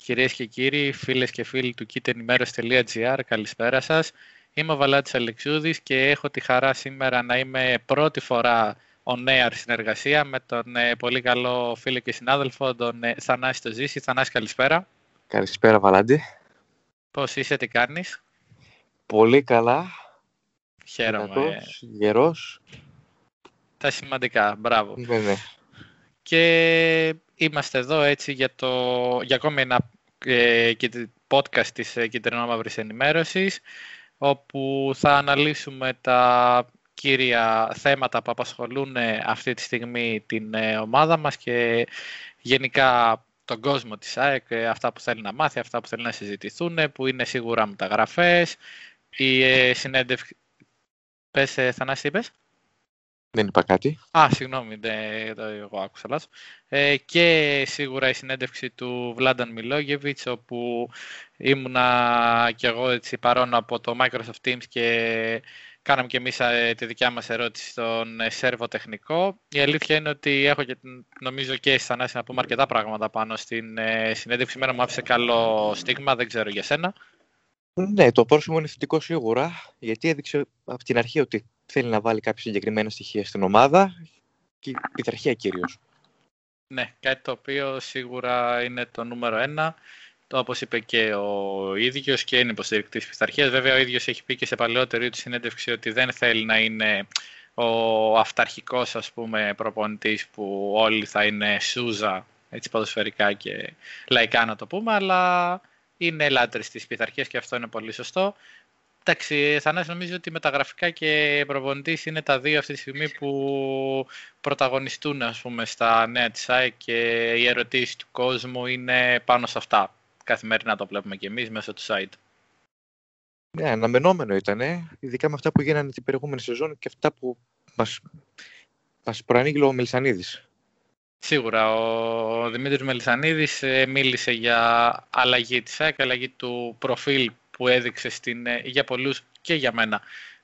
Κυρίες και κύριοι, φίλες και φίλοι του kitennimeros.gr, καλησπέρα σας. Είμαι ο Βαλάτης Αλεξιούδης και έχω τη χαρά σήμερα να είμαι πρώτη φορά on air συνεργασία με τον ε, πολύ καλό φίλο και συνάδελφο, τον ε, Θανάση το Ζήση. Θανάση, καλησπέρα. Καλησπέρα, Βαλάντη. Πώς είσαι, τι κάνεις; Πολύ καλά. Χαίρομαι. Δυνατός, γερός. Τα σημαντικά, μπράβο. Ναι, ναι. Και είμαστε εδώ έτσι για, το, για ακόμη ένα ε, και- podcast της ε, Κυτρινόμαυρης Ενημέρωσης όπου θα αναλύσουμε τα κύρια θέματα που απασχολούν ε, αυτή τη στιγμή την ε, ομάδα μας και γενικά τον κόσμο της ΑΕΚ, ε, αυτά που θέλει να μάθει, αυτά που θέλει να συζητηθούν, ε, που είναι σίγουρα μεταγραφές, η ε, συνέντευξη... Πες, ε, Θανάση, τι είπες; Δεν είπα κάτι. Α, συγγνώμη, δεν, το, εγώ άκουσα λάθος. Ε, και σίγουρα η συνέντευξη του Βλάνταν Μιλόγεβιτς, όπου ήμουνα κι εγώ έτσι παρόν από το Microsoft Teams και κάναμε κι εμείς ε, τη δικιά μας ερώτηση στον ε, Σέρβο τεχνικό. Η αλήθεια είναι ότι έχω και νομίζω και εσύ Θανάση να πούμε αρκετά πράγματα πάνω στην ε, συνέντευξη. Μένα μου άφησε καλό στίγμα, δεν ξέρω για σένα. Ναι, το πρόσημο είναι θετικό σίγουρα, γιατί έδειξε από την αρχή ότι θέλει να βάλει κάποια συγκεκριμένα στοιχεία στην ομάδα και η πειθαρχία κυρίως. Ναι, κάτι το οποίο σίγουρα είναι το νούμερο ένα. Το όπως είπε και ο ίδιος και είναι υποστηρικτής πειθαρχίας. Βέβαια ο ίδιος έχει πει και σε παλαιότερη του συνέντευξη ότι δεν θέλει να είναι ο αυταρχικός ας πούμε προπονητής που όλοι θα είναι σούζα έτσι ποδοσφαιρικά και λαϊκά να το πούμε, αλλά είναι λάτρης της πειθαρχίας και αυτό είναι πολύ σωστό. Εντάξει, Θανάση, νομίζω ότι μεταγραφικά και προπονητής είναι τα δύο αυτή τη στιγμή που πρωταγωνιστούν ας πούμε, στα νέα της ΑΕΚ και οι ερωτήσεις του κόσμου είναι πάνω σε αυτά. Καθημερινά το βλέπουμε και εμείς μέσω του site. Ναι, αναμενόμενο ήταν, ειδικά με αυτά που γίνανε την προηγούμενη σεζόν και αυτά που μας, μας προανήγγειλε ο Μελισανίδης. Σίγουρα, ο Δημήτρης Μελισανίδης ε, μίλησε για αλλαγή της ΑΕΚ, αλλαγή του προφίλ που έδειξε στην, ε, για πολλούς και για μένα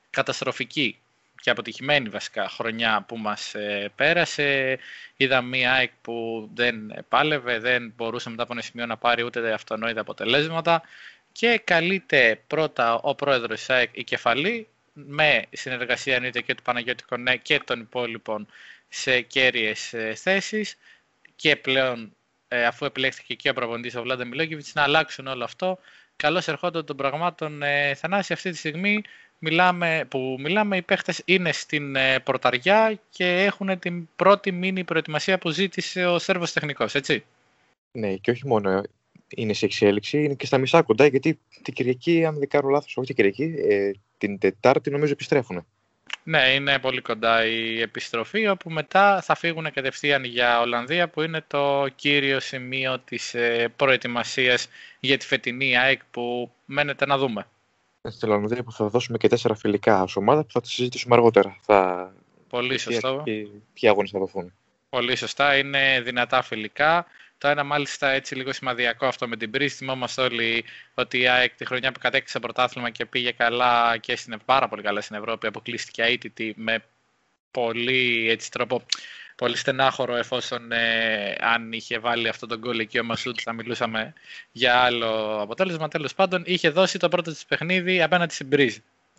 καταστροφική και αποτυχημένη βασικά χρονιά που μας ε, πέρασε. Είδα μία ΑΕΚ που δεν πάλευε, δεν μπορούσε μετά από ένα σημείο να πάρει ούτε αυτονόητα αποτελέσματα και καλείται πρώτα ο πρόεδρος της ΑΕΚ η κεφαλή με συνεργασία εννοείται και του Παναγιώτη Κονέ και των υπόλοιπων σε κέρυες ε, θέσεις και πλέον ε, αφού επιλέχθηκε και ο προπονητής ο Βλάντα Μιλόγεβιτς να αλλάξουν όλο αυτό. Καλώς ερχόντων των πραγμάτων ε, Θανάση αυτή τη στιγμή μιλάμε, που μιλάμε οι παίχτες είναι στην ε, πορταριά και έχουν την πρώτη μήνυ προετοιμασία που ζήτησε ο Σέρβος τεχνικός, έτσι. Ναι, και όχι μόνο είναι σε εξέλιξη, είναι και στα μισά κοντά, γιατί την Κυριακή, αν δεν κάνω λάθος, όχι την Κυριακή, ε, την Τετάρτη νομίζω επιστρέφουν. Ναι, είναι πολύ κοντά η επιστροφή, όπου μετά θα φύγουν κατευθείαν για Ολλανδία, που είναι το κύριο σημείο της ε, προετοιμασίας για τη φετινή ΑΕΚ που μένετε να δούμε. Στην Ολλανδία που θα δώσουμε και τέσσερα φιλικά ως ομάδα που θα τα συζητήσουμε αργότερα. Θα... Πολύ ποια- σωστό. και Ποιοι αγώνες θα δοθούν. Πολύ σωστά. Είναι δυνατά φιλικά. Το ένα μάλιστα έτσι λίγο σημαδιακό αυτό με την Πρίζ. Θυμόμαστε όλοι ότι η ΑΕΚ τη χρονιά που κατέκτησε πρωτάθλημα και πήγε καλά και στην, πάρα πολύ καλά στην Ευρώπη, αποκλείστηκε αίτητη με πολύ έτσι τρόπο πολύ στενάχωρο εφόσον ε, αν είχε βάλει αυτό τον γκολ εκεί ο Μασούτ θα μιλούσαμε για άλλο αποτέλεσμα. Τέλος πάντων είχε δώσει το πρώτο της παιχνίδι απέναντι στην Πρίζ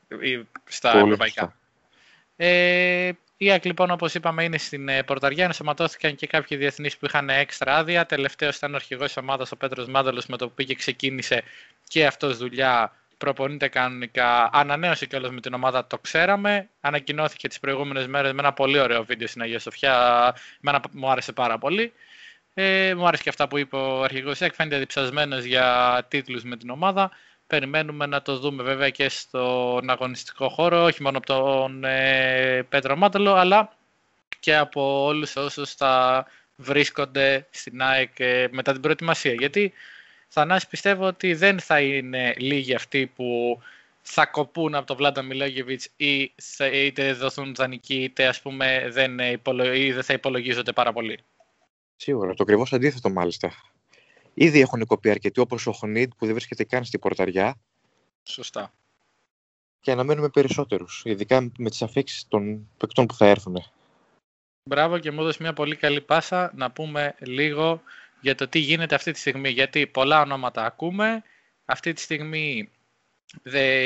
ε, στα Πολύ ευρωπαϊκά. σωστά. Ε, η ΑΕΚ λοιπόν όπως είπαμε είναι στην ε, πρωταριά, ενσωματώθηκαν και κάποιοι διεθνείς που είχαν έξτρα άδεια. Τελευταίος ήταν ο αρχηγός της ομάδας ο Πέτρος Μάνταλος με το που πήγε ξεκίνησε και αυτός δουλειά προπονείται κανονικά, ανανέωσε κιόλας με την ομάδα, το ξέραμε. Ανακοινώθηκε τις προηγούμενες μέρες με ένα πολύ ωραίο βίντεο στην Αγία Σοφιά, εμένα μου άρεσε πάρα πολύ. Ε, μου άρεσε και αυτά που είπε ο αρχηγός ΕΚ, φαίνεται διψασμένος για τίτλους με την ομάδα. Περιμένουμε να το δούμε βέβαια και στον αγωνιστικό χώρο, όχι μόνο από τον ε, Πέτρο Μάταλο, αλλά και από όλους όσους θα βρίσκονται στην ΑΕΚ ε, μετά την προετοιμασία. Γιατί Θανάση πιστεύω ότι δεν θα είναι λίγοι αυτοί που θα κοπούν από τον Βλάντα Μιλόγεβιτς ή θα, είτε δοθούν δανεικοί είτε ας πούμε δεν, υπολο... ή δεν θα υπολογίζονται πάρα πολύ. Σίγουρα, το ακριβώς αντίθετο μάλιστα. Ήδη έχουν κοπεί αρκετοί όπως ο Χονίτ που δεν βρίσκεται καν στην πορταριά Σωστά. και αναμένουμε περισσότερους. Ειδικά με τις αφήξεις των παικτών που θα έρθουν. Μπράβο και μου έδωσε μια πολύ καλή πάσα να πούμε λίγο για το τι γίνεται αυτή τη στιγμή. Γιατί πολλά ονόματα ακούμε. Αυτή τη στιγμή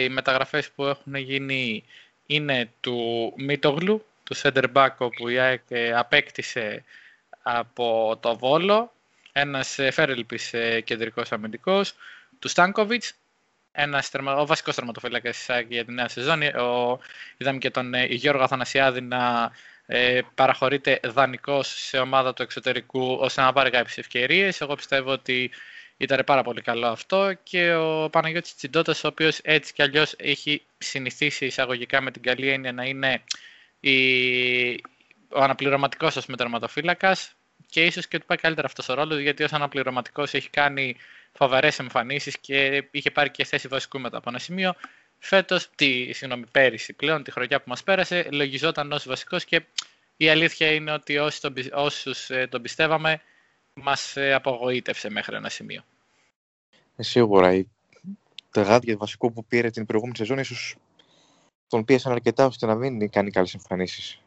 οι μεταγραφές που έχουν γίνει είναι του Μίτογλου, του Σέντερ Μπάκο που η ΑΕΚ ε, απέκτησε από το Βόλο, ένας ε, φέρελπης ε, κεντρικός αμυντικός, του Στάνκοβιτς, ένας, ο βασικός τερματοφύλακας της ΑΕΚ για τη νέα σεζόν. Ο, είδαμε και τον Γιώργο Αθανασιάδη να ε, παραχωρείται δανεικός σε ομάδα του εξωτερικού ώστε να πάρει κάποιες ευκαιρίες. Εγώ πιστεύω ότι ήταν πάρα πολύ καλό αυτό και ο Παναγιώτης Τσιντώτας ο οποίος έτσι κι αλλιώς έχει συνηθίσει εισαγωγικά με την καλή έννοια να είναι η, ο αναπληρωματικός ως μεταρματοφύλακας και ίσως και του πάει καλύτερα αυτός ο ρόλος γιατί ως αναπληρωματικός έχει κάνει φοβερές εμφανίσεις και είχε πάρει και θέση βασικού μετά από ένα σημείο. Φέτος, τη, συγγνώμη, πέρυσι πλέον, τη χρονιά που μας πέρασε, λογιζόταν ως βασικός και η αλήθεια είναι ότι όσοι τον, όσους ε, τον πιστεύαμε μας ε, απογοήτευσε μέχρι ένα σημείο. Ε, σίγουρα. Η... Τα γάδια βασικού που πήρε την προηγούμενη σεζόν ίσως τον πίεσαν αρκετά ώστε να μην κάνει καλές εμφανίσεις.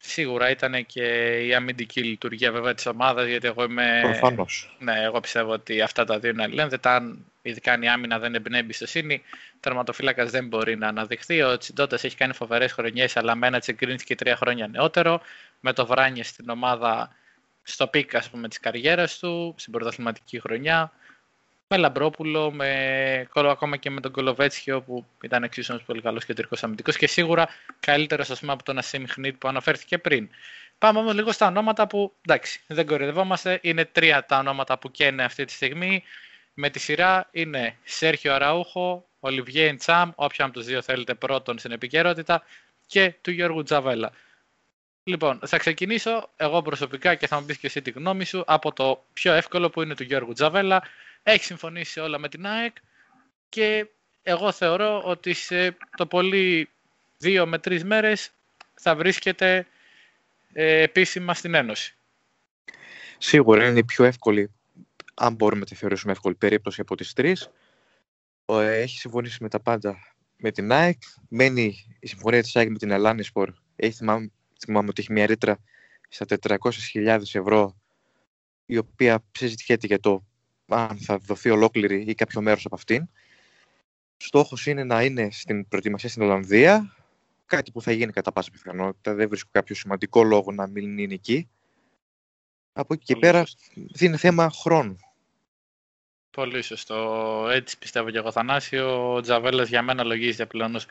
Σίγουρα ήταν και η αμυντική λειτουργία βέβαια της ομάδας γιατί εγώ είμαι... Προφανώς. Ναι, εγώ πιστεύω ότι αυτά τα δύο είναι αλληλένδετα. Αν ειδικά αν η άμυνα δεν εμπνέει εμπιστοσύνη, τερματοφύλακας δεν μπορεί να αναδειχθεί. Ο Τσιντώτας έχει κάνει φοβερές χρονιές, αλλά με ένα και τρία χρόνια νεότερο. Με το Βράνιες στην ομάδα στο peak ας πούμε, της καριέρας του, στην πρωταθληματική χρονιά. Με Λαμπρόπουλο, με, ακόμα και με τον Κολοβέτσιο που ήταν εξίσου ένας πολύ καλός κεντρικός αμυντικός και σίγουρα καλύτερος ας πούμε, από τον Ασίμ Χνίτ που αναφέρθηκε πριν. Πάμε όμως λίγο στα ονόματα που, εντάξει, δεν κοροϊδευόμαστε. Είναι τρία τα ονόματα που καίνε αυτή τη στιγμή. Με τη σειρά είναι Σέρχιο Αραούχο, Ολιβιέ Τσάμ, όποιο από τους δύο θέλετε πρώτον στην επικαιρότητα, και του Γιώργου Τζαβέλα. Λοιπόν, θα ξεκινήσω εγώ προσωπικά και θα μου πεις και εσύ τη γνώμη σου από το πιο εύκολο που είναι του Γιώργου Τζαβέλα. Έχει συμφωνήσει όλα με την ΑΕΚ και εγώ θεωρώ ότι σε το πολύ δύο με τρεις μέρες θα βρίσκεται ε, επίσημα στην Ένωση. Σίγουρα είναι η πιο εύκολη, αν μπορούμε να τη θεωρήσουμε εύκολη περίπτωση από τις τρεις. Έχει συμφωνήσει με τα πάντα με την ΑΕΚ. Μένει η συμφωνία της ΑΕΚ με την Ελάνισπορ. Έχει θυμάμαι θυμάμαι ότι έχει μια ρήτρα στα 400.000 ευρώ η οποία συζητιέται για το αν θα δοθεί ολόκληρη ή κάποιο μέρος από αυτήν. Στόχος είναι να είναι στην προετοιμασία στην Ολλανδία, κάτι που θα γίνει κατά πάσα πιθανότητα. Δεν βρίσκω κάποιο σημαντικό λόγο να μην είναι εκεί. Από εκεί και πέρα είναι θέμα χρόνου. Πολύ σωστό. Έτσι πιστεύω και εγώ, Θανάσιο. Ο Τζαβέλας για μένα λογίζεται πλέον ως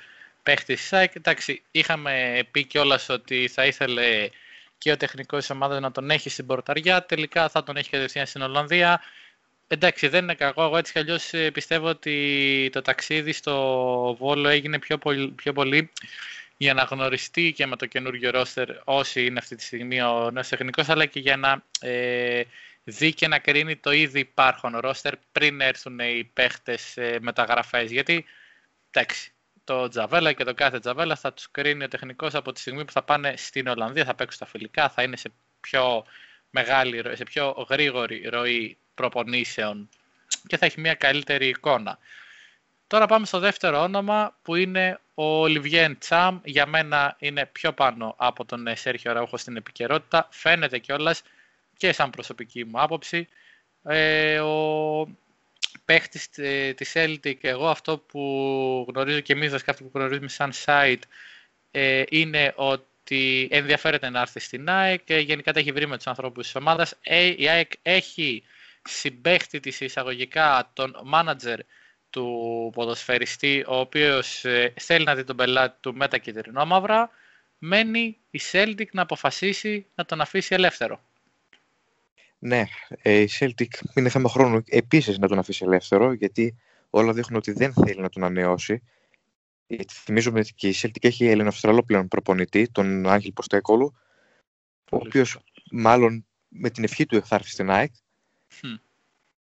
παίχτη τη ΣΑΕΚ. Εντάξει, είχαμε πει κιόλας ότι θα ήθελε και ο τεχνικός της ομάδας να τον έχει στην πορταριά. Τελικά θα τον έχει κατευθείαν στην Ολλανδία. Εντάξει, δεν είναι κακό. Εγώ έτσι κι αλλιώς ε, πιστεύω ότι το ταξίδι στο Βόλο έγινε πιο πολύ, πιο πολύ για να γνωριστεί και με το καινούργιο ρόστερ όσοι είναι αυτή τη στιγμή ο νέος τεχνικός, αλλά και για να ε, δει και να κρίνει το ήδη υπάρχον ρόστερ πριν έρθουν οι παίχτες ε, μεταγραφές. Γιατί, εντάξει, το Τζαβέλα και το κάθε Τζαβέλα θα τους κρίνει ο τεχνικός από τη στιγμή που θα πάνε στην Ολλανδία, θα παίξουν τα φιλικά, θα είναι σε πιο μεγάλη, σε πιο γρήγορη ροή προπονήσεων και θα έχει μια καλύτερη εικόνα. Τώρα πάμε στο δεύτερο όνομα που είναι ο Ολιβιέν Τσάμ. Για μένα είναι πιο πάνω από τον Σέρχιο Ραούχο στην επικαιρότητα. Φαίνεται κιόλας και σαν προσωπική μου άποψη. Ε, ο παίχτης ε, της Celtic, εγώ αυτό που γνωρίζω και εμείς, αυτό που γνωρίζουμε σαν site, ε, είναι ότι ενδιαφέρεται να έρθει στην ΑΕΚ και γενικά τα έχει βρει με τους ανθρώπους της ομάδας. Ε, η ΑΕΚ έχει συμπαίχτη της εισαγωγικά τον μάνατζερ του ποδοσφαιριστή, ο οποίος θέλει να δει τον πελάτη του με τα κυτρινόμαυρα, μένει η Celtic να αποφασίσει να τον αφήσει ελεύθερο. Ναι, ε, η Celtic είναι θέμα χρόνου επίσης να τον αφήσει ελεύθερο, γιατί όλα δείχνουν ότι δεν θέλει να τον ανανεώσει. Γιατί θυμίζουμε ότι και η Celtic έχει Ελληνοαυστραλό πλέον προπονητή, τον Άγγελ Ποστέκολου, ο οποίος μάλλον με την ευχή του θα έρθει στην ΑΕΚ.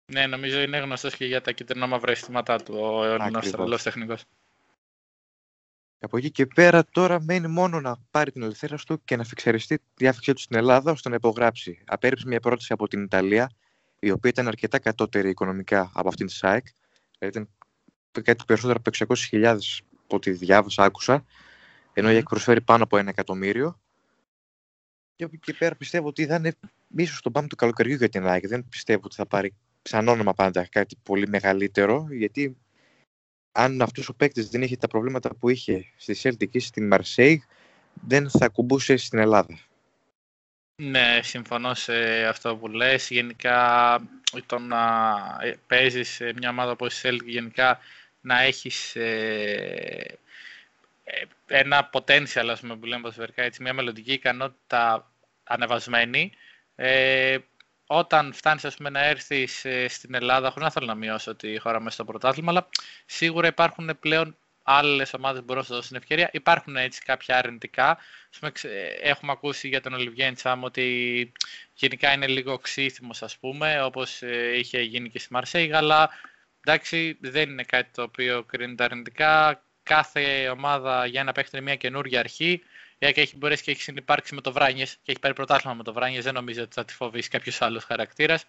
Ναι, νομίζω είναι γνωστός και για τα κυτρινά μαύρα αισθήματά του ο Ελληνοαυστραλό τεχνικός. Από εκεί και πέρα τώρα μένει μόνο να πάρει την ελευθερία του και να φιξαριστεί τη διάφηξή του στην Ελλάδα ώστε να υπογράψει. Απέριψε μια πρόταση από την Ιταλία, η οποία ήταν αρκετά κατώτερη οικονομικά από αυτήν της ΣΑΕΚ. Δηλαδή ήταν κάτι περισσότερο από 600.000 από ό,τι διάβασα, άκουσα. Ενώ η προσφέρει πάνω από ένα εκατομμύριο. Και από εκεί και πέρα πιστεύω ότι θα είναι ίσως τον πάμε του καλοκαιριού για την ΑΕΚ. Δεν πιστεύω ότι θα πάρει σαν όνομα πάντα κάτι πολύ μεγαλύτερο, γιατί αν αυτός ο παίκτης δεν είχε τα προβλήματα που είχε στη Celtic ή στην Marseille, δεν θα κουμπούσε στην Ελλάδα. Ναι, συμφωνώ σε αυτό που λες. Γενικά το να παίζεις σε μια ομάδα όπως η Celtic, γενικά να έχεις ε, ε, ένα potential, ας πούμε, που λέμε έτσι, μια μελλοντική ικανότητα ανεβασμένη, ε, όταν φτάνεις ας πούμε, να έρθεις ε, στην Ελλάδα, χωρίς να θέλω να μειώσω τη χώρα μέσα στο πρωτάθλημα, αλλά σίγουρα υπάρχουν πλέον άλλες ομάδες που μπορούν να σου δώσουν ευκαιρία. Υπάρχουν έτσι κάποια αρνητικά. πούμε, έχουμε ακούσει για τον Ολιβιέ Τσάμ ότι γενικά είναι λίγο ξύθιμο, ας πούμε, όπως ε, είχε γίνει και στη Μαρσέη, αλλά εντάξει, δεν είναι κάτι το οποίο κρίνεται αρνητικά. Κάθε ομάδα για ένα παίχτη είναι μια καινούργια αρχή και έχει μπορέσει και έχεις συνεπάρξει με το Βράνιες και έχει πάρει πρωτάθλημα με το Βράνιες. Δεν νομίζω ότι θα τη φοβήσει κάποιος άλλος χαρακτήρας.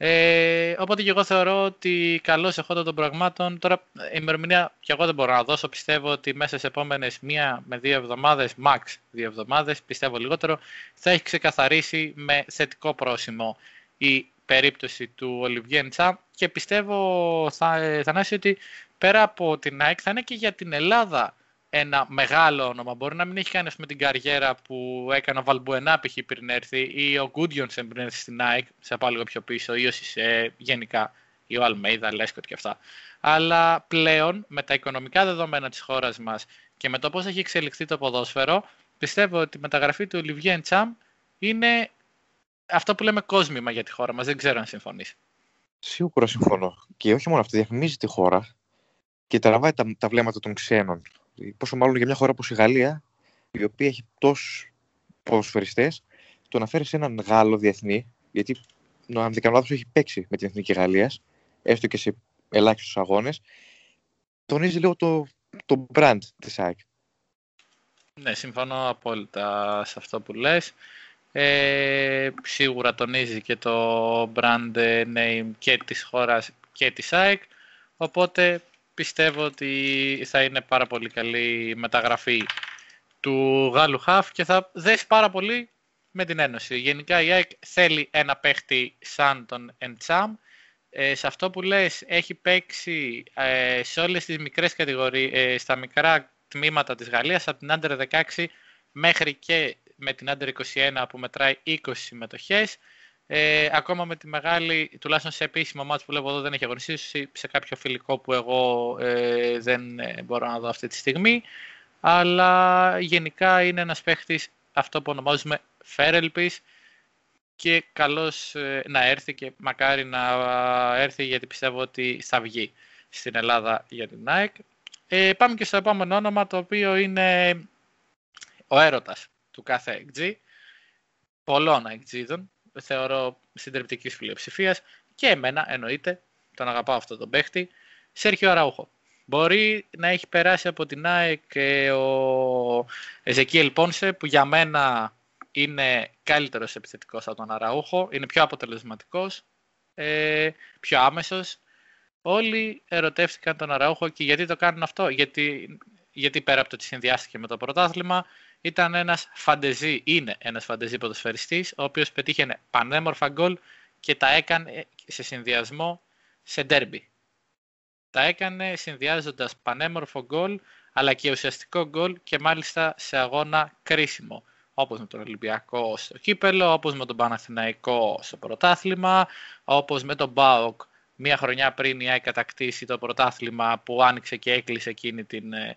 Ε, οπότε και εγώ θεωρώ ότι καλώς εχόντων των πραγμάτων. Τώρα, η ημερομηνία και εγώ δεν μπορώ να δώσω. Πιστεύω ότι μέσα σε επόμενες μία με δύο εβδομάδες, max δύο εβδομάδες, πιστεύω λιγότερο, θα έχει ξεκαθαρίσει με θετικό πρόσημο η περίπτωση του Ολιβιέν Τσάμ και πιστεύω, θα, ε, Θανάση, ότι πέρα από την ΑΕΚ θα είναι και για την Ελλάδα ένα μεγάλο όνομα. Μπορεί να μην έχει κάνει με την καριέρα που έκανε ο Βαλμπουενά π.χ. πριν έρθει ή ο Γκούντιονσεν πριν έρθει στην ΑΕΚ, σε πάω λίγο πιο πίσω, ή ο Σισε γενικά, ή ο Αλμέιδα, Λέσκοτ και αυτά. Αλλά πλέον με τα οικονομικά δεδομένα της χώρας μας και με το πώς έχει εξελιχθεί το ποδόσφαιρο, πιστεύω ότι η μεταγραφή του Ολιβιέ Τσάμ είναι αυτό που λέμε κόσμημα για τη χώρα μας. Δεν ξέρω αν συμφωνείς. Σίγουρα συμφωνώ. Και όχι μόνο αυτό, διαφημίζει τη χώρα και τραβάει τα, τα βλέμματα των ξένων πόσο μάλλον για μια χώρα όπως η Γαλλία, η οποία έχει τόσους ποδοσφαιριστές, το να φέρεις έναν Γάλλο διεθνή, γιατί αν δεν κάνω λάθος έχει παίξει με την Εθνική Γαλλίας, έστω και σε ελάχιστους αγώνες, τονίζει λίγο το, το brand της ΑΕΚ. Ναι, συμφωνώ απόλυτα σε αυτό που λες. Ε, σίγουρα τονίζει και το brand name και της χώρας και της ΑΕΚ. Οπότε πιστεύω ότι θα είναι πάρα πολύ καλή μεταγραφή του Γάλλου Χαφ και θα δέσει πάρα πολύ με την Ένωση. Γενικά η ΑΕΚ θέλει ένα παίχτη σαν τον Εντσάμ. Ε, σε αυτό που λες έχει παίξει ε, σε όλες τις μικρές κατηγορίες, ε, στα μικρά τμήματα της Γαλλίας από την Under 16 μέχρι και με την Under 21 που μετράει 20 συμμετοχές. Ε, ακόμα με τη μεγάλη, τουλάχιστον σε επίσημο μάτς που βλέπω εδώ δεν έχει αγωνιστεί, σε κάποιο φιλικό που εγώ ε, δεν ε, μπορώ να δω αυτή τη στιγμή. Αλλά γενικά είναι ένας παίχτης αυτό που ονομάζουμε φέρελπης και καλός ε, να έρθει και μακάρι να έρθει γιατί πιστεύω ότι θα βγει στην Ελλάδα για την ΑΕΚ. Ε, πάμε και στο επόμενο όνομα το οποίο είναι ο έρωτας του κάθε XG, πολλών XG θεωρώ συντριπτικής πλειοψηφίας και εμένα εννοείται, τον αγαπάω αυτό τον παίχτη, Σέρχιο Αραούχο. Μπορεί να έχει περάσει από την ΑΕΚ και ο Εζεκίελ Πόνσε που για μένα είναι καλύτερος επιθετικός από τον Αραούχο, είναι πιο αποτελεσματικός, ε, πιο άμεσος. Όλοι ερωτεύτηκαν τον Αραούχο και γιατί το κάνουν αυτό, γιατί, γιατί πέρα από το ότι συνδυάστηκε με το πρωτάθλημα, ήταν ένας φαντεζή, είναι ένας φαντεζή ποδοσφαιριστής, ο οποίος πετύχαινε πανέμορφα γκολ και τα έκανε σε συνδυασμό σε ντέρμπι. Τα έκανε συνδυάζοντας πανέμορφο γκολ, αλλά και ουσιαστικό γκολ και μάλιστα σε αγώνα κρίσιμο. Όπως με τον Ολυμπιακό στο κύπελο, όπως με τον Παναθηναϊκό στο πρωτάθλημα, όπως με τον Μπάοκ μία χρονιά πριν η ΑΕΚ κατακτήσει το πρωτάθλημα που άνοιξε και έκλεισε εκείνη την ε,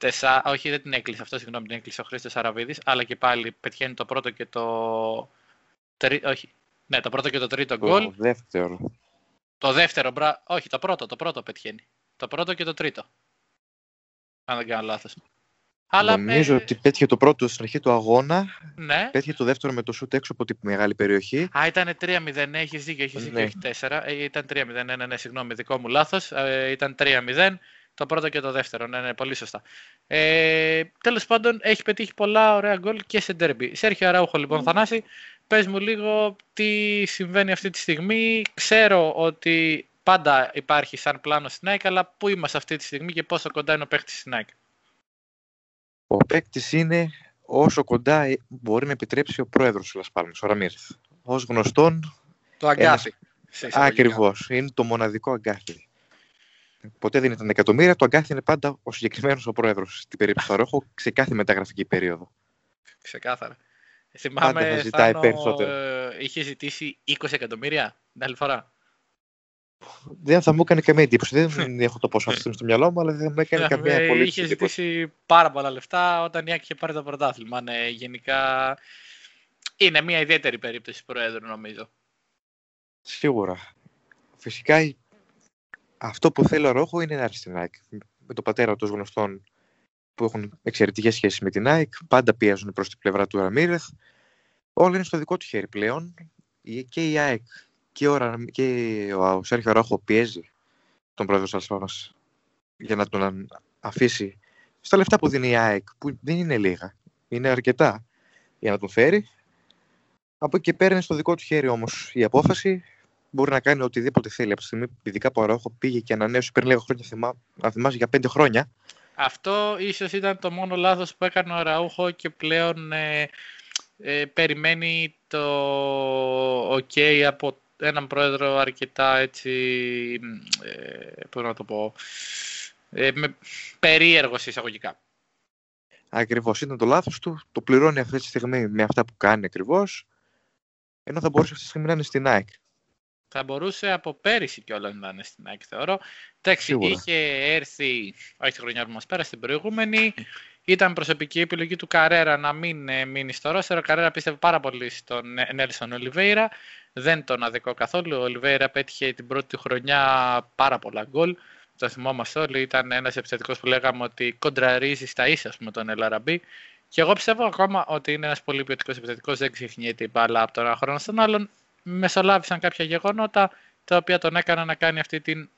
τεσα... όχι δεν την έκλεισε αυτό, συγγνώμη, την έκλεισε ο Χρήστος Αραβίδης, αλλά και πάλι πετυχαίνει το πρώτο και το... Όχι, ναι, το πρώτο και το τρίτο γκολ. Το δεύτερο. Το δεύτερο, μπρα... όχι, το πρώτο, το πρώτο πετυχαίνει. Το πρώτο και το τρίτο. Αν δεν κάνω λάθος. Αλλά Νομίζω ότι πέτυχε το πρώτο στην αρχή του αγώνα. Ναι. Πέτυχε το δεύτερο με το σουτ έξω από τη μεγάλη περιοχή. Α, ήταν 3-0. Ναι, έχεις δίκιο, έχεις δίκιο, έχει 4. Ε, ήταν 3-0. Ναι, ναι, ναι, συγγνώμη, δικό μου λάθος. Ε, ήταν 3-0. Το πρώτο και το δεύτερο. Ναι, ναι, πολύ σωστά. Ε, Τέλος πάντων, έχει πετύχει πολλά ωραία γκολ και σε ντέρμπι. Σέρχιο Αράουχο, λοιπόν, mm. Θανάση, πες μου λίγο τι συμβαίνει αυτή τη στιγμή. Ξέρω ότι πάντα υπάρχει σαν πλάνο στην ΑΕΚ, αλλά πού είμαστε αυτή τη στιγμή και πόσο κοντά είναι ο παίκτης στην ΑΕΚ; Ο παίκτης είναι όσο κοντά μπορεί να επιτρέψει ο πρόεδρος του Λασπάλμης, ο Ραμίρ. Ο ως γνωστόν... Το αγκάθι. Ακριβώς. Είναι το μοναδικό αγκάθι. Ποτέ δεν ήταν εκατομμύρια. Το αγκάθι είναι πάντα ο συγκεκριμένος ο πρόεδρος στην περίπτωση του Ρόχο σε κάθε μεταγραφική περίοδο. Ξεκάθαρα. Θυμάμαι, πάντα θα ζητάει Θάνο, περισσότερο. Ε, είχε ζητήσει 20 εκατομμύρια την άλλη φορά. Δεν θα μου έκανε καμία εντύπωση. Δεν έχω το πόσο αυτή στο μυαλό μου, αλλά δεν μου έκανε καμία πολύ Είχε ζητήσει πάρα πολλά λεφτά όταν η Άκη είχε πάρει το πρωτάθλημα. Ναι, γενικά είναι μια ιδιαίτερη περίπτωση Προέδρου, νομίζω. Σίγουρα. Φυσικά αυτό που θέλω Ρόχο είναι να έρθεις στην ΑΕΚ. Με τον πατέρα των γνωστών που έχουν εξαιρετικές σχέσεις με την ΑΕΚ, πάντα πιέζουν προς την πλευρά του Ραμίρεθ. Όλα είναι στο δικό του χέρι πλέον. Και η ΑΕΚ και ο, και ο Σέρχιο Ρόχο πιέζει τον πρόεδρο της Αλσφόνας για να τον αφήσει στα λεφτά που δίνει η ΑΕΚ, που δεν είναι λίγα, είναι αρκετά για να τον φέρει. Από εκεί και πέρα στο δικό του χέρι όμως η απόφαση μπορεί να κάνει οτιδήποτε θέλει από τη στιγμή, ειδικά που ο Αραούχο πήγε και ανανέωσε πριν λίγα χρόνια, θυμά, να θυμάσαι για πέντε χρόνια. Αυτό ίσως ήταν το μόνο λάθος που έκανε ο Αραούχο και πλέον ε, ε, περιμένει το ok από έναν πρόεδρο αρκετά έτσι, ε, πώς να το πω, ε, με, περίεργος εισαγωγικά. Ακριβώς, ήταν το λάθος του, το πληρώνει αυτή τη στιγμή με αυτά που κάνει ακριβώς, ενώ θα μπορούσε αυτή τη στιγμή να είναι στην ΑΕΚ. Θα μπορούσε από πέρυσι κιόλας να είναι στην ΑΕΚ, θεωρώ. Εντάξει, είχε έρθει, όχι τη χρονιά που μας πέρασε, την προηγούμενη. Ήταν προσωπική επιλογή του Καρέρα να μην ε, μείνει στο ρόστερ. Ο Καρέρα πίστευε πάρα πολύ στον Νέλσον Ολιβέηρα. Δεν τον αδικό καθόλου. Ο Ολιβέηρα πέτυχε την πρώτη χρονιά πάρα πολλά γκολ. Το θυμόμαστε όλοι. Ήταν ένας επιθετικός που λέγαμε ότι κοντραρίζει στα ίσα με τον Ελαραμπή. Και εγώ πιστεύω ακόμα ότι είναι ένας πολύ ποιοτικός επιθετικός. Δεν ξεχνιέται η μπάλα από τον ένα χρόνο στον άλλον μεσολάβησαν κάποια γεγονότα τα οποία τον έκαναν να κάνει αυτή την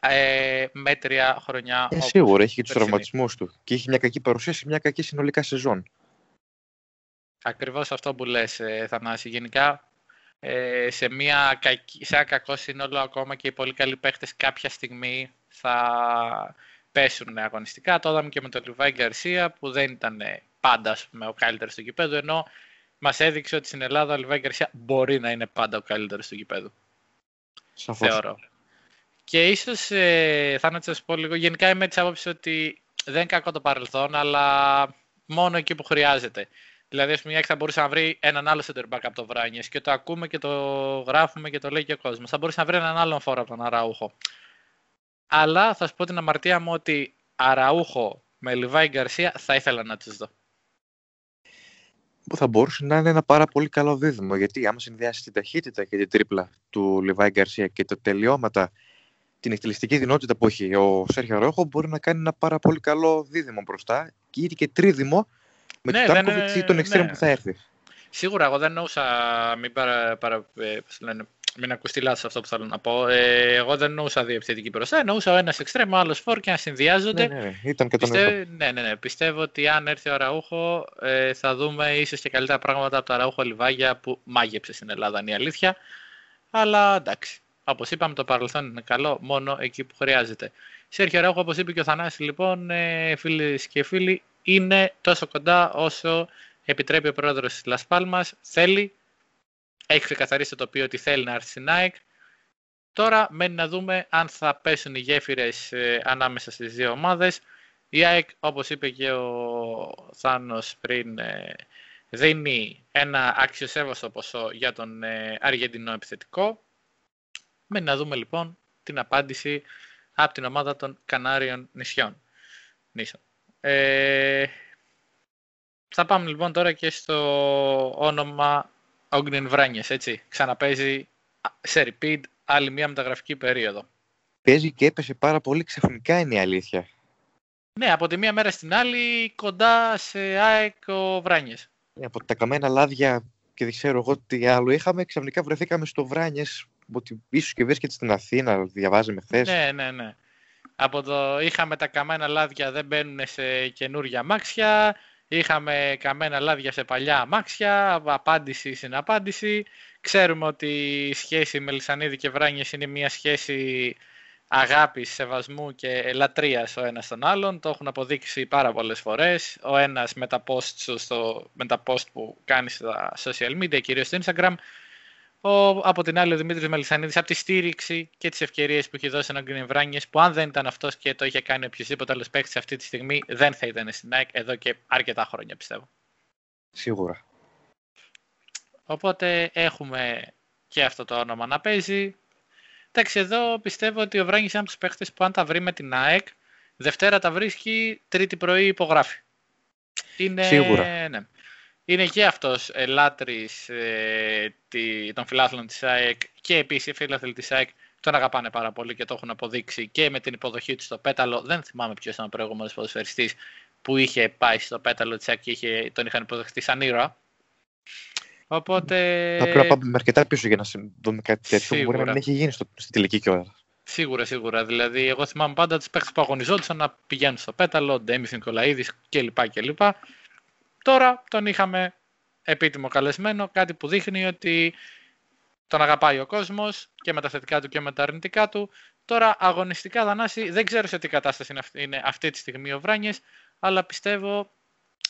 ε, μέτρια χρονιά. Ε, σίγουρα, έχει και τους τραυματισμούς του. Και έχει μια κακή παρουσίαση, μια κακή συνολικά σεζόν. Ακριβώς αυτό που λες, ε, Θανάση. Γενικά, ε, σε, μια κακή, σε ένα κακό σύνολο ακόμα και οι πολύ καλοί παίχτες κάποια στιγμή θα πέσουν αγωνιστικά. Το είδαμε και με τον Λιβάη Γκαρσία που δεν ήταν πάντα με ο καλύτερος του κηπέδου, ενώ μας έδειξε ότι στην Ελλάδα ο Λιβάη Γκαρσία μπορεί να είναι πάντα ο καλύτερος του γηπέδου. Σαφώς. Θεωρώ. Και ίσως ε, θα να σας πω λίγο. Γενικά είμαι της άποψης ότι δεν είναι κακό το παρελθόν, αλλά μόνο εκεί που χρειάζεται. Δηλαδή, ας πούμε, η θα μπορούσε να βρει έναν άλλο center back από το Βράνιες και το ακούμε και το γράφουμε και το λέει και ο κόσμος. Θα μπορούσε να βρει έναν άλλον φόρο από τον Αραούχο. Αλλά θα σου πω την αμαρτία μου ότι Αραούχο με Λιβάη Γκαρσία θα ήθελα να τους δω που θα μπορούσε να είναι ένα πάρα πολύ καλό δίδυμο. Γιατί άμα συνδυάσει την ταχύτητα και την τρίπλα του Λιβάη Γκαρσία και τα τελειώματα, την εκτελεστική δυνότητα που έχει ο Σέρχιο Ρόχο, μπορεί να κάνει ένα πάρα πολύ καλό δίδυμο μπροστά και ήδη και τρίδυμο με ναι, τον Τάμκοβιτ ή τον Εξτρέμ ναι. που θα έρθει. Σίγουρα, εγώ δεν εννοούσα, μην παρα, παρα, ε, λένε, μην ακουστεί λάθος αυτό που θέλω να πω. Ε, εγώ δεν εννοούσα δύο επιθετική μπροστά. Εννοούσα ο ένας εξτρέμ, ο άλλος φόρ και να συνδυάζονται. Ναι, ναι, ναι. ήταν και Πιστεύω, ναι, ναι, ναι. Πιστεύω ότι αν έρθει ο Αραούχο ε, θα δούμε ίσως και καλύτερα πράγματα από το Αραούχο Λιβάγια που μάγεψε στην Ελλάδα, είναι η αλήθεια. Αλλά εντάξει. Όπως είπαμε, το παρελθόν είναι καλό μόνο εκεί που χρειάζεται. Σέρχιο Αραούχο, όπως είπε και ο Θανάσης, λοιπόν, ε, φίλες και φίλοι, είναι τόσο κοντά όσο επιτρέπει ο πρόεδρος της Λασπάλμα. Θέλει έχει ξεκαθαρίσει το οποίο ότι θέλει να έρθει στην ΑΕΚ. Τώρα μένει να δούμε αν θα πέσουν οι γέφυρες ε, ανάμεσα στις δύο ομάδες. Η ΑΕΚ, όπως είπε και ο Θάνος πριν, ε, δίνει ένα αξιοσέβαστο ποσό για τον ε, Αργεντινό επιθετικό. Μένει να δούμε λοιπόν την απάντηση από την ομάδα των Κανάριων νησιών. Νήσων. Ε, θα πάμε λοιπόν τώρα και στο όνομα Ogden Βράνιες, έτσι. Ξαναπέζει σε repeat άλλη μια μεταγραφική περίοδο. Παίζει και έπεσε πάρα πολύ ξαφνικά είναι η αλήθεια. Ναι, από τη μία μέρα στην άλλη κοντά σε ΑΕΚ ο Βράνιες. Ναι, από τα καμένα λάδια και δεν ξέρω εγώ τι άλλο είχαμε, ξαφνικά βρεθήκαμε στο Βράνιες ότι ίσως και βρίσκεται στην Αθήνα, διαβάζαμε χθες. Ναι, ναι, ναι. Από το είχαμε τα καμένα λάδια δεν μπαίνουν σε καινούργια μάξια, Είχαμε καμένα λάδια σε παλιά αμάξια, απάντηση στην απάντηση. Ξέρουμε ότι η σχέση Μελισανίδη και Βράνιες είναι μια σχέση αγάπης, σεβασμού και λατρείας ο ένας τον άλλον. Το έχουν αποδείξει πάρα πολλές φορές. Ο ένας με τα post, στο, με τα post που κάνει στα social media, κυρίως στο Instagram, Ο, από την άλλη, ο Δημήτρης Μελισανίδης από τη στήριξη και τις ευκαιρίες που έχει δώσει έναν Βράνιες, που αν δεν ήταν αυτός και το είχε κάνει οποιοδήποτε άλλος παίκτης αυτή τη στιγμή, δεν θα ήταν στην ΑΕΚ εδώ και αρκετά χρόνια πιστεύω. Σίγουρα. Οπότε έχουμε και αυτό το όνομα να παίζει. Εντάξει, εδώ πιστεύω ότι ο Βράνιες είναι από τους παίκτες που αν τα βρει με την ΑΕΚ, Δευτέρα τα βρίσκει, Τρίτη πρωί υπογράφει. Είναι, Σίγουρα. Ναι. Είναι και αυτός ε, λάτρης ε, των φιλάθλων της ΑΕΚ και επίσης οι φιλάθλοι της ΑΕΚ τον αγαπάνε πάρα πολύ και το έχουν αποδείξει και με την υποδοχή του στο πέταλο. Δεν θυμάμαι ποιος ήταν ο προηγούμενος ποδοσφαιριστής που είχε πάει στο πέταλο της ΑΕΚ και είχε, τον είχαν υποδεχτεί σαν ήρωα. Οπότε. Θα πρέπει να πάμε με αρκετά πίσω για να δούμε κάτι τέτοιο που μπορεί να μην έχει γίνει στο, στη τελική κιόλας. Σίγουρα, σίγουρα. Δηλαδή, εγώ θυμάμαι πάντα τους παίχτε που αγωνιζόντουσαν να πηγαίνουν στο πέταλο, Ντέμις Νικολαίδης κλπ. κλπ. Τώρα τον είχαμε επίτιμο καλεσμένο, κάτι που δείχνει ότι τον αγαπάει ο κόσμος και με τα θετικά του και με τα αρνητικά του. Τώρα αγωνιστικά Δανάση δεν ξέρω σε τι κατάσταση είναι αυτή τη στιγμή ο Βράνιες, αλλά πιστεύω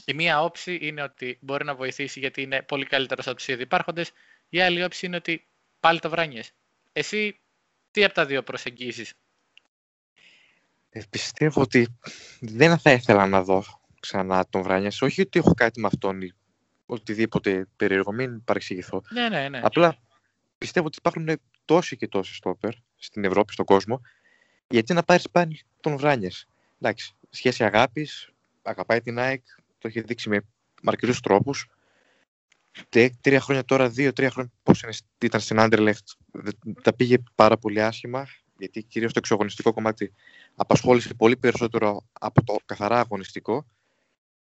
η μία όψη είναι ότι μπορεί να βοηθήσει γιατί είναι πολύ καλύτερος από τους ήδη υπάρχοντες. Η άλλη όψη είναι ότι πάλι το Βράνιες. Εσύ τι από τα δύο προσεγγίσεις; Ε, πιστεύω ότι δεν θα ήθελα να δω ξανά τον Βράνιας. Όχι ότι έχω κάτι με αυτόν ή οτιδήποτε περίεργο, μην παρεξηγηθώ. Ναι, ναι, ναι. Απλά πιστεύω ότι υπάρχουν τόσοι και τόσοι στόπερ στην Ευρώπη, στον κόσμο, γιατί να πάρεις πάλι τον Βράνιας. Εντάξει, σχέση αγάπης, αγαπάει την ΑΕΚ, το έχει δείξει με αρκετού τρόπους. Τρία χρόνια τώρα, δύο-τρία χρόνια, πώς ήταν στην Anderlecht, τα πήγε πάρα πολύ άσχημα, γιατί κυρίως το εξωγωνιστικό κομμάτι απασχόλησε πολύ περισσότερο από το καθαρά αγωνιστικό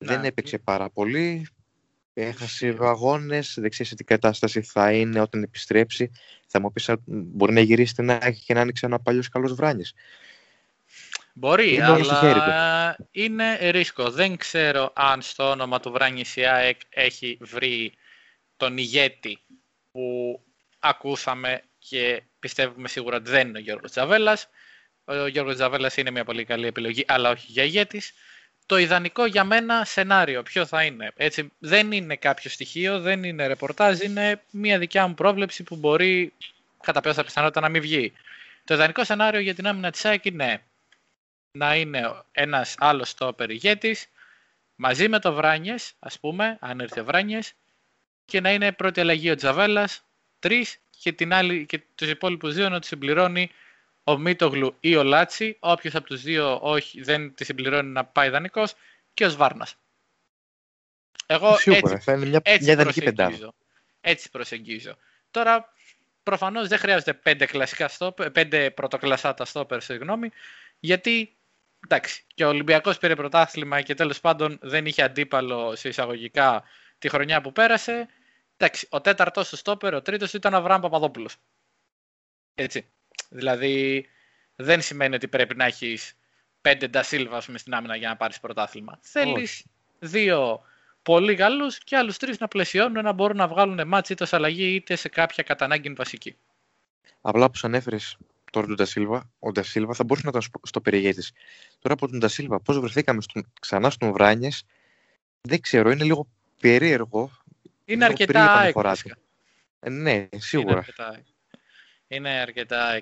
δεν έπαιξε πάρα πολύ. Έχασε αγώνε. Δεν ξέρεις τι κατάσταση θα είναι όταν επιστρέψει. Θα μου πεις, μπορεί να γυρίσει την άκρη και να άνοιξε ένα παλιός καλός βράνι. Μπορεί, είναι αλλά είναι ρίσκο. Δεν ξέρω αν στο όνομα του Βράνι η ΑΕΚ έχει βρει τον ηγέτη που ακούσαμε και πιστεύουμε σίγουρα ότι δεν είναι ο Γιώργος Τζαβέλας. Ο Γιώργος Τζαβέλας είναι μια πολύ καλή επιλογή, αλλά όχι για ηγέτης το ιδανικό για μένα σενάριο. Ποιο θα είναι. Έτσι, δεν είναι κάποιο στοιχείο, δεν είναι ρεπορτάζ, είναι μια δικιά μου πρόβλεψη που μπορεί κατά πάσα πιθανότητα να μην βγει. Το ιδανικό σενάριο για την άμυνα της ΑΕΚ είναι να είναι ένας άλλος στόπερ ηγέτης μαζί με το Βράνιες, ας πούμε, αν έρθει ο Βράνιες και να είναι πρώτη αλλαγή ο Τζαβέλας, τρεις και, την άλλη, και τους υπόλοιπους δύο να τους συμπληρώνει ο Μίτογλου ή ο Λάτσι, όποιος από τους δύο όχι, δεν τη συμπληρώνει να πάει δανεικός και ο Σβάρνας. Εγώ Σίγουρα, έτσι, θα είναι μια, έτσι, μια προσεγγίζω, έτσι προσεγγίζω. Τώρα, προφανώς δεν χρειάζεται πέντε, κλασικά στόπερ, πέντε πρωτοκλασσάτα στόπερ, συγγνώμη, γιατί εντάξει, και ο Ολυμπιακός πήρε πρωτάθλημα και τέλος πάντων δεν είχε αντίπαλο σε εισαγωγικά τη χρονιά που πέρασε. Εντάξει, ο τέταρτος στο στόπερ, ο τρίτος ήταν ο Αβραάμ Παπαδόπουλος. Έτσι. Δηλαδή δεν σημαίνει ότι πρέπει να έχεις πέντε Ντασίλβα στην άμυνα για να πάρεις πρωτάθλημα. Θέλεις δύο πολύ καλού και άλλους τρεις να πλαισιώνουν να μπορούν να βγάλουν μάτς είτε σε αλλαγή είτε σε κάποια κατανάγκη βασική. Απλά που ανέφερες τώρα τον Ντασίλβα, ο Ντασίλβα θα μπορούσε να ήταν στο περιηγέτη. Τώρα από τον Ντασίλβα, πώς βρεθήκαμε στον, ξανά στον Βράνιες, δεν ξέρω, είναι λίγο περίεργο. Είναι αρκετά ε, ναι, σίγουρα είναι αρκετά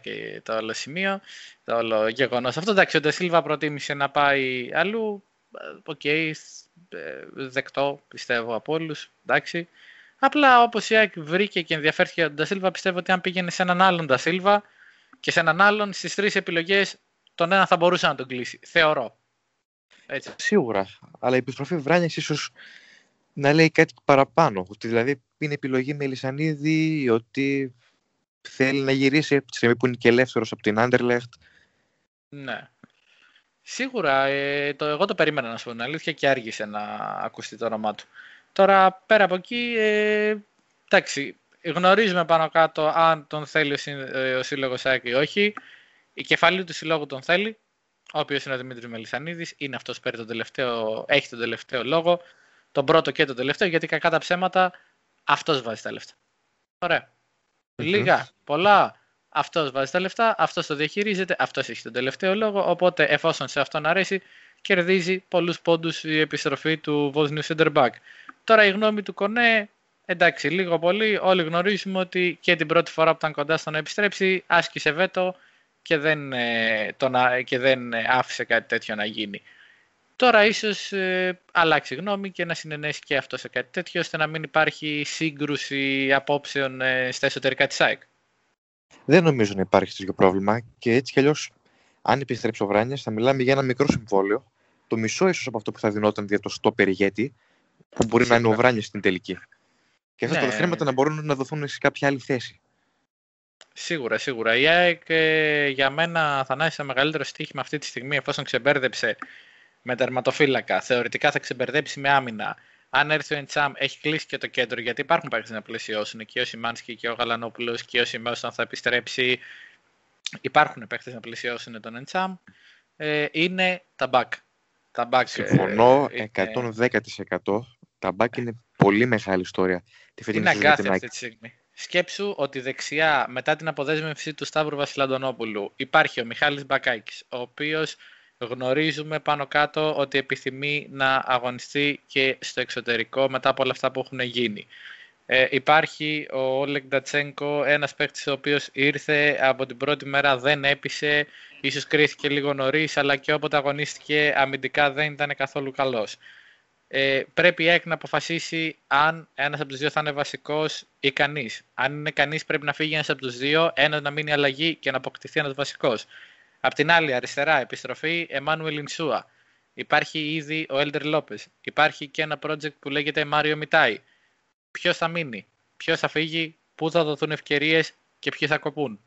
και το όλο σημείο, το όλο γεγονός. Αυτό εντάξει, ο Ντεσίλβα προτίμησε να πάει αλλού. Οκ, okay, ε, δεκτό πιστεύω από όλους. Εντάξει. Απλά όπως η ΑΕΚ βρήκε και ενδιαφέρθηκε τον Ντασίλβα, πιστεύω ότι αν πήγαινε σε έναν άλλον Ντασίλβα και σε έναν άλλον στις τρεις επιλογές, τον ένα θα μπορούσε να τον κλείσει. Θεωρώ. Έτσι. Σίγουρα. Αλλά η επιστροφή Βράνια ίσως να λέει κάτι παραπάνω. Ότι δηλαδή είναι επιλογή με Λισανίδη, ότι θέλει να γυρίσει από τη στιγμή που είναι και ελεύθερος από την Άντερλεχτ. Ναι. Σίγουρα, ε, το, εγώ το περίμενα να σου πω αλήθεια και άργησε να ακουστεί το όνομά του. Τώρα, πέρα από εκεί, ε, εντάξει, γνωρίζουμε πάνω κάτω αν τον θέλει ο, ε, ο σύλλογος ή όχι. Η κεφαλή του συλλόγου τον θέλει, ο οποίος είναι ο Δημήτρης Μελισανίδης, είναι αυτός που τον τελευταίο, έχει τον τελευταίο λόγο, τον πρώτο και τον τελευταίο, γιατί κακά τα ψέματα αυτός βάζει τα λεφτά. Ωραία. Λίγα, πολλά. Αυτός βάζει τα λεφτά, αυτός το διαχειρίζεται, αυτός έχει τον τελευταίο λόγο. Οπότε, εφόσον σε αυτόν αρέσει, κερδίζει πολλούς πόντους η επιστροφή του Βόσνιου Σέντερμπακ. Τώρα, η γνώμη του Κονέ, εντάξει, λίγο πολύ όλοι γνωρίζουμε ότι και την πρώτη φορά που ήταν κοντά στο να επιστρέψει, άσκησε βέτο και δεν, ε, τον, και δεν άφησε κάτι τέτοιο να γίνει. Τώρα ίσως ε, αλλάξει γνώμη και να συνενέσει και αυτό σε κάτι τέτοιο, ώστε να μην υπάρχει σύγκρουση απόψεων ε, στα εσωτερικά της ΑΕΚ. Δεν νομίζω να υπάρχει τέτοιο πρόβλημα και έτσι κι αλλιώς αν επιστρέψει ο Βράνιας θα μιλάμε για ένα μικρό συμβόλαιο, το μισό ίσως από αυτό που θα δινόταν για το στο περιγέτη, που μπορεί να είναι ο Βράνιας στην τελική. Και αυτά ναι. τα χρήματα να μπορούν να δοθούν σε κάποια άλλη θέση. Σίγουρα, σίγουρα. Η ΑΕΚ ε, για μένα θα είναι σε μεγαλύτερο στοίχημα αυτή τη στιγμή εφόσον ξεμπέρδεψε με τερματοφύλακα. Θεωρητικά θα ξεμπερδέψει με άμυνα. Αν έρθει ο Εντσάμ, έχει κλείσει και το κέντρο γιατί υπάρχουν παίκτες να πλαισιώσουν. Και ο Σιμάνσκι και ο Γαλανόπουλος και ο Σιμέωσαν θα επιστρέψει. Υπάρχουν παίκτες να πλαισιώσουν τον Εντσάμ. Ε, είναι τα back. Τα back Συμφωνώ ε, 110%. Τα back είναι πολύ μεγάλη ιστορία. Τη είναι αγκάθια αυτή τη στιγμή. Σκέψου ότι δεξιά, μετά την αποδέσμευση του Σταύρου Βασιλαντονόπουλου, υπάρχει ο Μιχάλης Μπακάκης, ο οποίος γνωρίζουμε πάνω κάτω ότι επιθυμεί να αγωνιστεί και στο εξωτερικό μετά από όλα αυτά που έχουν γίνει. Ε, υπάρχει ο Όλεγκ Ντατσένκο, ένας παίκτης ο οποίος ήρθε από την πρώτη μέρα δεν έπεισε, ίσως κρίθηκε λίγο νωρίς, αλλά και όποτε αγωνίστηκε αμυντικά δεν ήταν καθόλου καλός. Ε, πρέπει η ΑΕΚ να αποφασίσει αν ένας από τους δύο θα είναι βασικός ή κανείς. Αν είναι κανείς πρέπει να φύγει ένας από τους δύο, ένας να μείνει αλλαγή και να αποκτηθεί ένας βασικός. Απ' την άλλη, αριστερά, επιστροφή Εμμάνουελ Ινσούα. Υπάρχει ήδη ο Έλτερ Λόπε. Υπάρχει και ένα project που λέγεται Μάριο Μιτάι. Ποιος θα μείνει, ποιος θα φύγει, πού θα δοθούν ευκαιρίες και ποιοι θα κοπούν.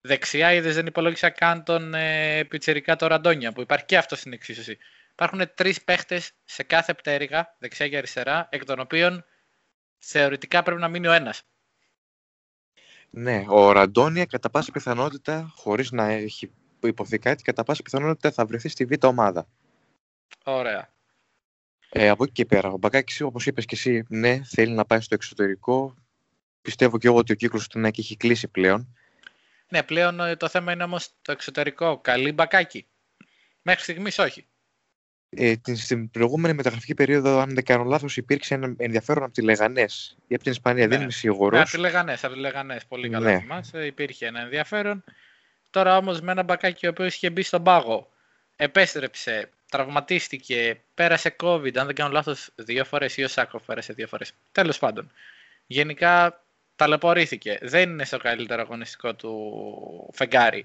Δεξιά είδες δεν υπολόγισα καν τον ε, πιτσερικά το Ραντόνια που υπάρχει και αυτός στην εξίσωση. Υπάρχουν τρεις παίχτες σε κάθε πτέρυγα, δεξιά και αριστερά, εκ των οποίων θεωρητικά πρέπει να μείνει ο ένας. Ναι, ο Ραντόνια κατά πάσα πιθανότητα, χωρίς να έχει υποθεί κάτι, κατά πάσα πιθανότητα θα βρεθεί στη β' ομάδα. Ωραία. Ε, από εκεί και πέρα, ο Μπακάκης, όπως είπες και εσύ, ναι, θέλει να πάει στο εξωτερικό. Πιστεύω και εγώ ότι ο κύκλος του Νάκη έχει κλείσει πλέον. Ναι, πλέον ε, το θέμα είναι όμως το εξωτερικό. Καλή μπακάκι. Μέχρι στιγμής όχι. Ε, στην προηγούμενη μεταγραφική περίοδο, αν δεν κάνω λάθος, υπήρξε ένα ενδιαφέρον από τη Λεγανές ή από την Ισπανία. Ναι. Δεν είμαι σίγουρος. Ναι, από τη Λεγανές, από τη Λεγανές. Πολύ καλά ναι. θυμάσαι. Υπήρχε ένα ενδιαφέρον. Τώρα όμως με ένα μπακάκι ο οποίος είχε μπει στον πάγο, επέστρεψε, τραυματίστηκε, πέρασε COVID. Αν δεν κάνω λάθος, δύο φορές ή ο Σάκο πέρασε δύο φορές. Τέλος πάντων. Γενικά ταλαιπωρήθηκε. Δεν είναι στο καλύτερο αγωνιστικό του φεγγάρι.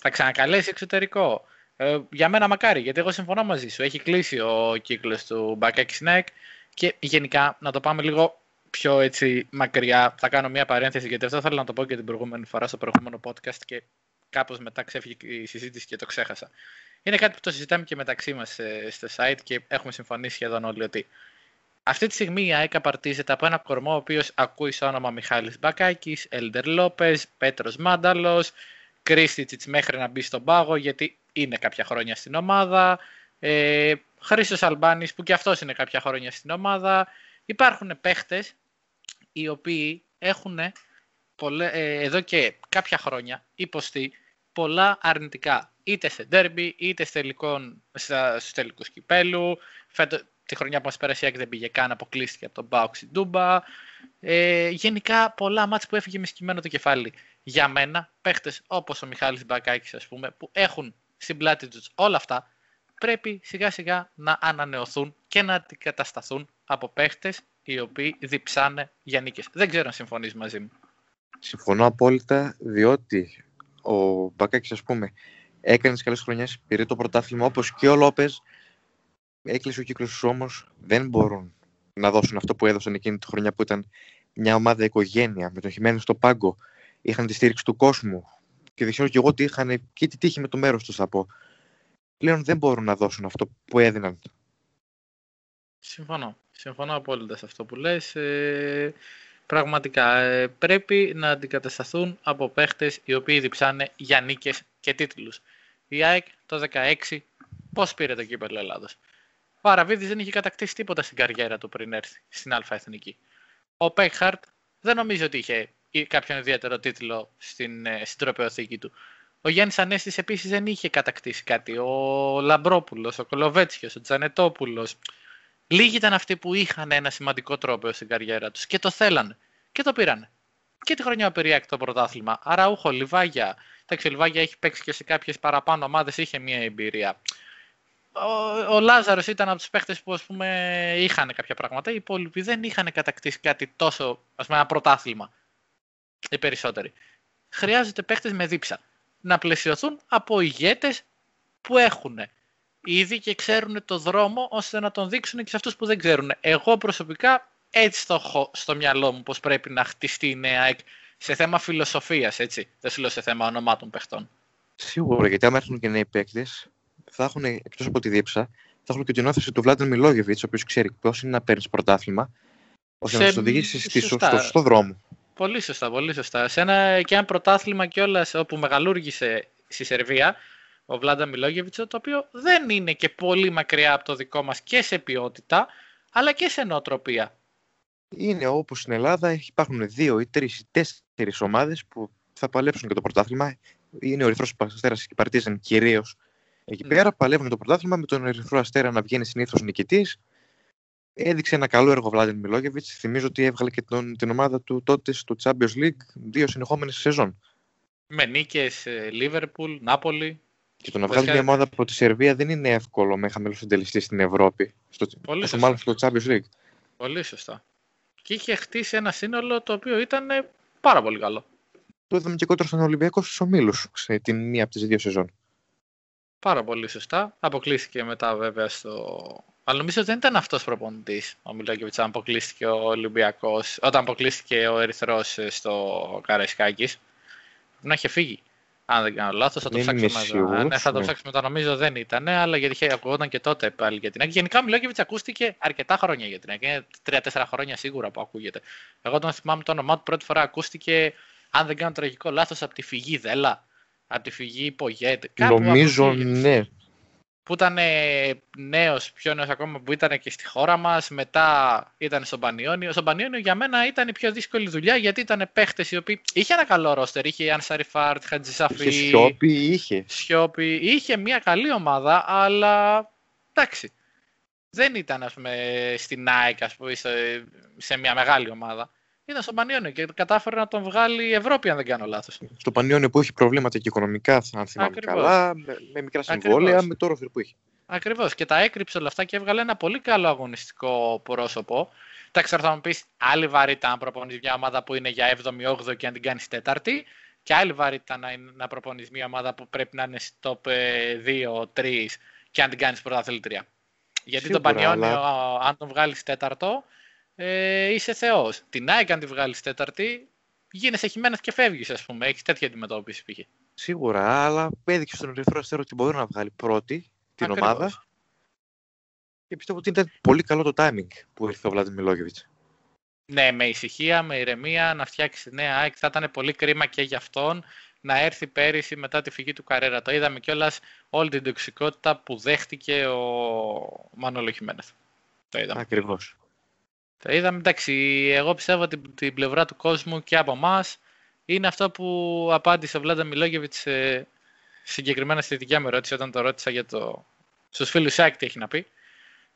Θα ξανακαλέσει εξωτερικό. Ε, για μένα μακάρι, γιατί εγώ συμφωνώ μαζί σου. Έχει κλείσει ο κύκλος του Μπακέκι Σνέκ και γενικά να το πάμε λίγο πιο έτσι μακριά. Θα κάνω μια παρένθεση γιατί αυτό θέλω να το πω και την προηγούμενη φορά στο προηγούμενο podcast και κάπως μετά ξέφυγε η συζήτηση και το ξέχασα. Είναι κάτι που το συζητάμε και μεταξύ μας ε, στο site και έχουμε συμφωνήσει σχεδόν όλοι ότι αυτή τη στιγμή η ΑΕΚ απαρτίζεται από ένα κορμό ο οποίος ακούει στο όνομα Μιχάλης Μπακάκης, Έλντερ Λόπες, Πέτρος Μάνταλος, Κρίστιτσιτς μέχρι να μπει στον πάγο γιατί είναι κάποια χρόνια στην ομάδα. Ε, Χρήστος Αλμπάνης που και αυτός είναι κάποια χρόνια στην ομάδα. Υπάρχουν παίχτες οι οποίοι έχουν πολλέ, ε, εδώ και κάποια χρόνια υποστεί πολλά αρνητικά. Είτε σε ντέρμπι, είτε τελικών, στους τελικούς κυπέλους. Φέτο, τη χρονιά που μας πέρασε δεν πήγε καν, αποκλείστηκε από τον Μπάουξ Ντούμπα. Ε, γενικά πολλά μάτς που έφυγε με σκημένο το κεφάλι. Για μένα, παίχτες όπως ο Μιχάλης Μπακάκης ας πούμε, που έχουν στην πλάτη τους όλα αυτά, πρέπει σιγά σιγά να ανανεωθούν και να αντικατασταθούν από παίχτες οι οποίοι διψάνε για νίκες. Δεν ξέρω αν συμφωνείς μαζί μου. Συμφωνώ απόλυτα, διότι ο Μπακάκης, ας πούμε, έκανε τις καλές χρονιές, πήρε το πρωτάθλημα όπως και ο Λόπες, έκλεισε ο κύκλος όμως, δεν μπορούν να δώσουν αυτό που έδωσαν εκείνη τη χρονιά που ήταν μια ομάδα οικογένεια, με τον Χιμένο στο πάγκο, είχαν τη στήριξη του κόσμου, και δεν ξέρω και εγώ ότι είχαν και τη τύχη με το μέρος τους, θα πω. Πλέον δεν μπορούν να δώσουν αυτό που έδιναν. Συμφωνώ. Συμφωνώ απόλυτα σε αυτό που λες. Ε, πραγματικά ε, πρέπει να αντικατασταθούν από παίχτες οι οποίοι διψάνε για νίκες και τίτλους. Η ΑΕΚ το 16 πώς πήρε το κύπελο Ελλάδος; Ο Αραβίδης δεν είχε κατακτήσει τίποτα στην καριέρα του πριν έρθει στην Α Εθνική. Ο Πέκχαρτ δεν νομίζω ότι είχε κάποιον ιδιαίτερο τίτλο στην, ε, στην τροπεοθήκη του. Ο Γιάννης Ανέστης επίσης δεν είχε κατακτήσει κάτι. Ο Λαμπρόπουλος, ο Κολοβέτσιος, ο Τζανετόπουλος. Λίγοι ήταν αυτοί που είχαν ένα σημαντικό τρόπο στην καριέρα τους και το θέλανε και το πήρανε. Και τη χρονιά ο το πρωτάθλημα. Άρα, ούχο, Λιβάγια. Εντάξει, ο Λιβάγια έχει παίξει και σε κάποιες παραπάνω ομάδες, είχε μια εμπειρία. Ο, ο Λάζαρος ήταν από τους παίχτε που ας πούμε, είχαν κάποια πράγματα. Οι υπόλοιποι δεν είχαν κατακτήσει κάτι τόσο, ας πούμε, ένα πρωτάθλημα. Οι περισσότεροι. Χρειάζεται παίχτε με δίψα. Να πλαισιωθούν από ηγέτες που έχουν ήδη και ξέρουν το δρόμο ώστε να τον δείξουν και σε αυτούς που δεν ξέρουν. Εγώ προσωπικά έτσι το έχω στο μυαλό μου πως πρέπει να χτιστεί η νέα ΕΚ σε θέμα φιλοσοφίας, έτσι. Δεν σου λέω σε θέμα ονομάτων παιχτών. Σίγουρα, γιατί άμα έρθουν και νέοι παίκτες, θα έχουν εκτός από τη δίψα, θα έχουν και την όθηση του Βλάντεν Μιλόγεβιτς, ο οποίος ξέρει πώς είναι να παίρνεις πρωτάθλημα, ώστε σε... να τους οδηγήσεις στο σωστό δρόμο. Πολύ σωστά, πολύ σωστά. Σε ένα, και ένα πρωτάθλημα κιόλας όπου μεγαλούργησε στη Σερβία, ο Βλάντα Μιλόγεβιτς, το οποίο δεν είναι και πολύ μακριά από το δικό μας και σε ποιότητα, αλλά και σε νοοτροπία. Είναι όπως στην Ελλάδα, υπάρχουν δύο ή τρεις ή τέσσερις ομάδες που θα παλέψουν και το πρωτάθλημα. Είναι ο Ερυθρός Αστέρας και η Παρτίζαν κυρίως εκεί ναι. πέρα. Παλεύουν το πρωτάθλημα με τον Ερυθρό Αστέρα να βγαίνει συνήθως νικητής. Έδειξε ένα καλό έργο ο Βλάντιν Μιλόγεβιτς. Θυμίζω ότι έβγαλε και τον, την ομάδα του τότε στο Champions League δύο συνεχόμενες σεζόν. Με νίκες Λίβερπουλ, Νάπολη. Και το να βγάλει μια ομάδα από τη Σερβία δεν είναι εύκολο με χαμηλό συντελεστή στην Ευρώπη. Στο, Πολύ στο μάλλον στο Champions League. Πολύ σωστά. Και είχε χτίσει ένα σύνολο το οποίο ήταν πάρα πολύ καλό. Το είδαμε και κόντρα στον Ολυμπιακό στους ομίλους σε την μία από τις δύο σεζόν. Πάρα πολύ σωστά. Αποκλείστηκε μετά βέβαια στο. Αλλά νομίζω ότι δεν ήταν αυτός προπονητής ο Μιλόκεβιτ όταν αποκλείστηκε ο Ολυμπιακό, όταν αποκλείστηκε ο Ερυθρός στο Καραϊσκάκης. Πρέπει να είχε φύγει. Αν δεν κάνω λάθος, θα το ψάξουμε εδώ. Ναι, θα το ναι. ψάξουμε μετά. Νομίζω δεν ήταν, αλλά γιατί είχε ακουγόταν και τότε πάλι για την ΑΕΚ. Γενικά ο Μιλόγεβιτς ακούστηκε αρκετά χρόνια για την ΑΕΚ. Είναι τρία-τέσσερα χρόνια σίγουρα που ακούγεται. Εγώ τον θυμάμαι το όνομά του πρώτη φορά ακούστηκε, αν δεν κάνω τραγικό λάθος, από τη φυγή Δέλα. Από τη φυγή Πογέτ. Νομίζω ναι που ήταν νέος, πιο νέος ακόμα που ήταν και στη χώρα μας. Μετά ήταν στον Πανιόνιο. Στον Πανιόνιο για μένα ήταν η πιο δύσκολη δουλειά γιατί ήταν παίχτες οι οποίοι. είχε ένα καλό ρόστερ. Είχε Ανσαριφάρντ, Χατζησαφή. Είχε Σιώπη, είχε. Σιώπη. Είχε μια καλή ομάδα, αλλά εντάξει. Δεν ήταν ας πούμε, στην ΑΕΚ, ας πούμε, σε μια μεγάλη ομάδα. Ήταν στο Πανιόνιο και κατάφερε να τον βγάλει η Ευρώπη, αν δεν κάνω λάθος. Στο Πανιόνιο που έχει προβλήματα και οικονομικά, αν θυμάμαι καλά, με, με μικρά συμβόλαια, με το ρόφερ που είχε. Ακριβώς. Και τα έκρυψε όλα αυτά και έβγαλε ένα πολύ καλό αγωνιστικό πρόσωπο. Εντάξει, θα μου πεις άλλη βαρύτητα να προπονείς μια ομάδα που είναι για 7η-8η και αν την κάνεις τέταρτη. Και άλλη βαρύτητα να, να προπονείς μια ομάδα που πρέπει να είναι στο 2-3 και αν την κάνεις πρωταθλήτρια. Γιατί Σίγουρα, τον Πανιόνιο, αλλά... αν τον βγάλεις τέταρτο, ε, είσαι Θεός. Την ΑΕΚ, αν τη βγάλεις τέταρτη, γίνεσαι χειμένα και φεύγεις, ας πούμε. Έχεις τέτοια αντιμετώπιση π.χ. Σίγουρα, αλλά έδειξε στον Ερυθρό Αστέρο ότι μπορεί να βγάλει πρώτη την ομάδα. Και πιστεύω ότι ήταν πολύ καλό το timing που ήρθε ο Βλάντι Μιλόγεβιτς. Ναι, με ησυχία, με ηρεμία, να φτιάξει νέα ΑΕΚ. Θα ήταν πολύ κρίμα και για αυτόν να έρθει πέρυσι μετά τη φυγή του Καρέρα. Το είδαμε κιόλας όλη την τοξικότητα που δέχτηκε ο Μανώλο Χιμένεθ. Το είδαμε. Ακριβώς. Το είδαμε, εντάξει, εγώ πιστεύω ότι την πλευρά του κόσμου και από εμάς είναι αυτό που απάντησε ο Βλάντα Μιλόγεβιτς συγκεκριμένα στη δικιά μου ερώτηση όταν το ρώτησα για το... στους φίλους ΣΑΚ τι έχει να πει.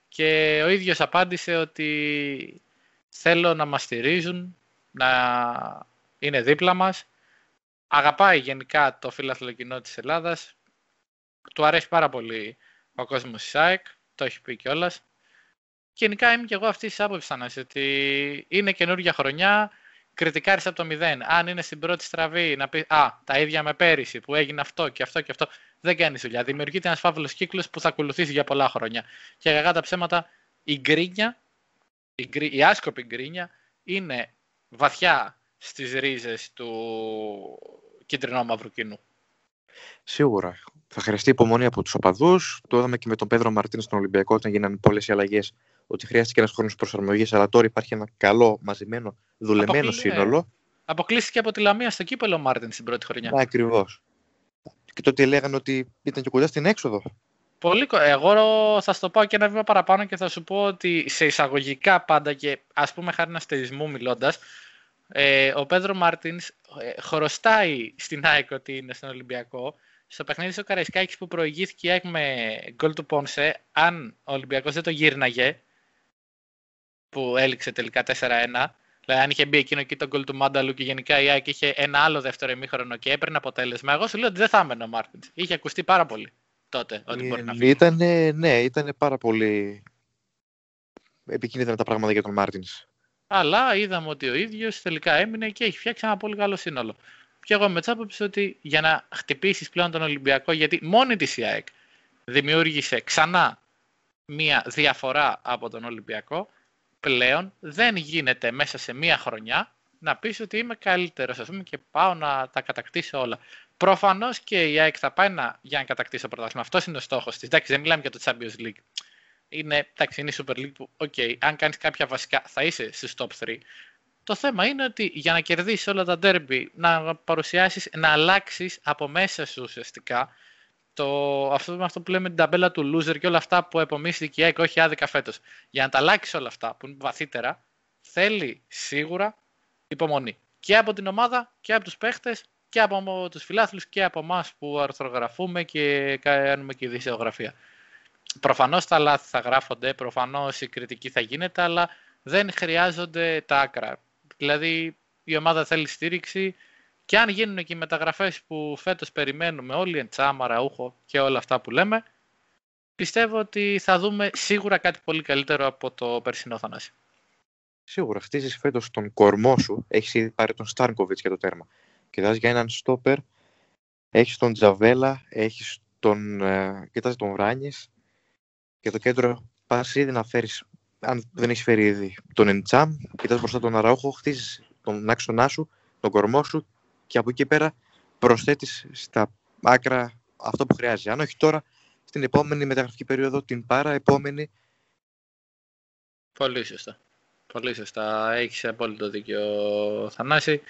Και ο ίδιος απάντησε ότι θέλω να μας στηρίζουν, να είναι δίπλα μας. Αγαπάει γενικά το φίλαθλο κοινό της Ελλάδας. Του αρέσει πάρα πολύ ο κόσμος της ΣΑΕΚ, το έχει πει κιόλας γενικά είμαι και εγώ αυτής της άποψης, Θανάση, ότι είναι καινούργια χρονιά, κριτικάρει από το μηδέν. Αν είναι στην πρώτη στραβή να πει Α, τα ίδια με πέρυσι που έγινε αυτό και αυτό και αυτό, δεν κάνει δουλειά. Δημιουργείται ένας φαύλος κύκλος που θα ακολουθήσει για πολλά χρόνια. Και κακά τα ψέματα, η γκρίνια, η, γκρι, η άσκοπη γκρίνια είναι βαθιά στις ρίζες του κιτρινόμαυρου κοινού. Σίγουρα. Θα χρειαστεί υπομονή από τους οπαδούς. Το είδαμε και με τον Πέδρο Μαρτίνς στον Ολυμπιακό όταν γίνανε πολλές αλλαγές ότι χρειάστηκε ένας χρόνος προσαρμογής, αλλά τώρα υπάρχει ένα καλό, μαζεμένο, δουλεμένο Αποκλεί... σύνολο. Αποκλείστηκε από τη Λαμία στο κύπελλο Μάρτινς στην πρώτη χρονιά. Ναι, ακριβώς. Και τότε λέγανε ότι ήταν και κοντά στην έξοδο. Πολύ Εγώ θα σου το πάω και ένα βήμα παραπάνω και θα σου πω ότι σε εισαγωγικά πάντα και ας πούμε χάριν αστεϊσμού μιλώντας, ε, ο Πέδρο Μάρτινς ε, χρωστάει στην ΑΕΚ ότι είναι στον Ολυμπιακό. Στο παιχνίδι στο Καραϊσκάκης που προηγήθηκε η ΑΕΚ με γκολ του Πόνσε, αν ο Ολυμπιακός δεν το γύρναγε, που έληξε τελικά 4-1. Δηλαδή, αν είχε μπει εκείνο εκεί το γκολ του Μάνταλου και γενικά η ΑΕΚ είχε ένα άλλο δεύτερο ημίχρονο και έπαιρνε αποτέλεσμα, εγώ σου λέω ότι δεν θα έμενε ο Μάρτινς. Είχε ακουστεί πάρα πολύ τότε ότι μπορεί να φύγει. Ήτανε, ναι, ήταν πάρα πολύ επικίνδυνα τα πράγματα για τον Μάρτινς. Αλλά είδαμε ότι ο ίδιος τελικά έμεινε και έχει φτιάξει ένα πολύ καλό σύνολο. Και εγώ με τσάποψη ότι για να χτυπήσεις πλέον τον Ολυμπιακό, γιατί μόνη της η ΑΕΚ δημιούργησε ξανά μία διαφορά από τον Ολυμπιακό, πλέον δεν γίνεται μέσα σε μία χρονιά να πεις ότι είμαι καλύτερος, ας πούμε, και πάω να τα κατακτήσω όλα. Προφανώς και η ΑΕΚ θα πάει να, για να κατακτήσει το πρωτάθλημα. Αυτός είναι ο στόχος της. Εντάξει, δεν μιλάμε για το Champions League. Είναι, εντάξει, είναι η Super League που, okay, αν κάνεις κάποια βασικά, θα είσαι στις top 3. Το θέμα είναι ότι για να κερδίσεις όλα τα derby, να παρουσιάσεις, να αλλάξεις από μέσα σου ουσιαστικά το, αυτό, αυτό που λέμε την ταμπέλα του loser και όλα αυτά που επομίστηκε η ΑΕΚ όχι άδικα φέτος. Για να τα αλλάξεις όλα αυτά που είναι βαθύτερα, θέλει σίγουρα υπομονή. Και από την ομάδα και από τους παίχτες και από τους φιλάθλους και από εμάς που αρθρογραφούμε και κάνουμε και ειδησιογραφία. Προφανώς τα λάθη θα γράφονται, προφανώς η κριτική θα γίνεται, αλλά δεν χρειάζονται τα άκρα. Δηλαδή η ομάδα θέλει στήριξη και αν γίνουν και οι μεταγραφές που φέτος περιμένουμε όλοι, Εντσάμα, Ραούχο και όλα αυτά που λέμε, πιστεύω ότι θα δούμε σίγουρα κάτι πολύ καλύτερο από το περσινό Θανάση. Σίγουρα χτίζεις φέτος τον κορμό σου. Έχεις ήδη πάρει τον Στάρνκοβιτ για το τέρμα. Κοιτάζει για έναν στόπερ. Έχεις τον Τζαβέλα, έχεις τον. Ε, κοιτάζει τον Βράνιες. Και το κέντρο πας ήδη να φέρεις. Αν δεν έχεις φέρει ήδη τον Εντσάμ, κοιτάζει μπροστά τον Αραούχο, χτίζεις τον άξονά σου, τον κορμό σου και από εκεί πέρα προσθέτεις στα άκρα αυτό που χρειάζεται. Αν όχι τώρα, στην επόμενη μεταγραφική περίοδο, την πάρα επόμενη. Πολύ σωστά. Πολύ σωστά. Έχεις απόλυτο δίκιο, Θανάση.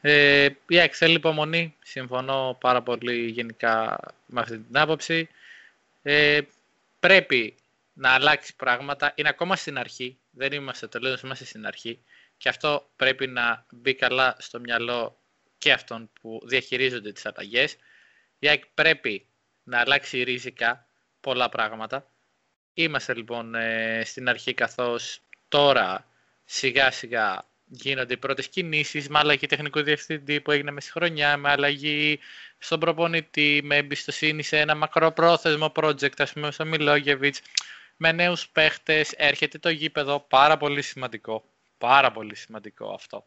Ε, η ΑΕΚ θέλει υπομονή. Συμφωνώ πάρα πολύ γενικά με αυτή την άποψη. Ε, πρέπει να αλλάξει πράγματα. Είναι ακόμα στην αρχή. Δεν είμαστε τελείως, είμαστε στην αρχή. Και αυτό πρέπει να μπει καλά στο μυαλό και αυτών που διαχειρίζονται τις αλλαγές. Η ΑΕΚ πρέπει να αλλάξει ριζικά πολλά πράγματα. Είμαστε λοιπόν ε, στην αρχή καθώς τώρα σιγά σιγά γίνονται οι πρώτες κινήσεις με αλλαγή τεχνικού διευθυντή που έγινε μες στη χρονιά, με αλλαγή στον προπονητή, με εμπιστοσύνη σε ένα μακροπρόθεσμο project, ας πούμε στο Μιλόγεβιτς, με νέους παίχτες, έρχεται το γήπεδο, πάρα πολύ σημαντικό, πάρα πολύ σημαντικό αυτό.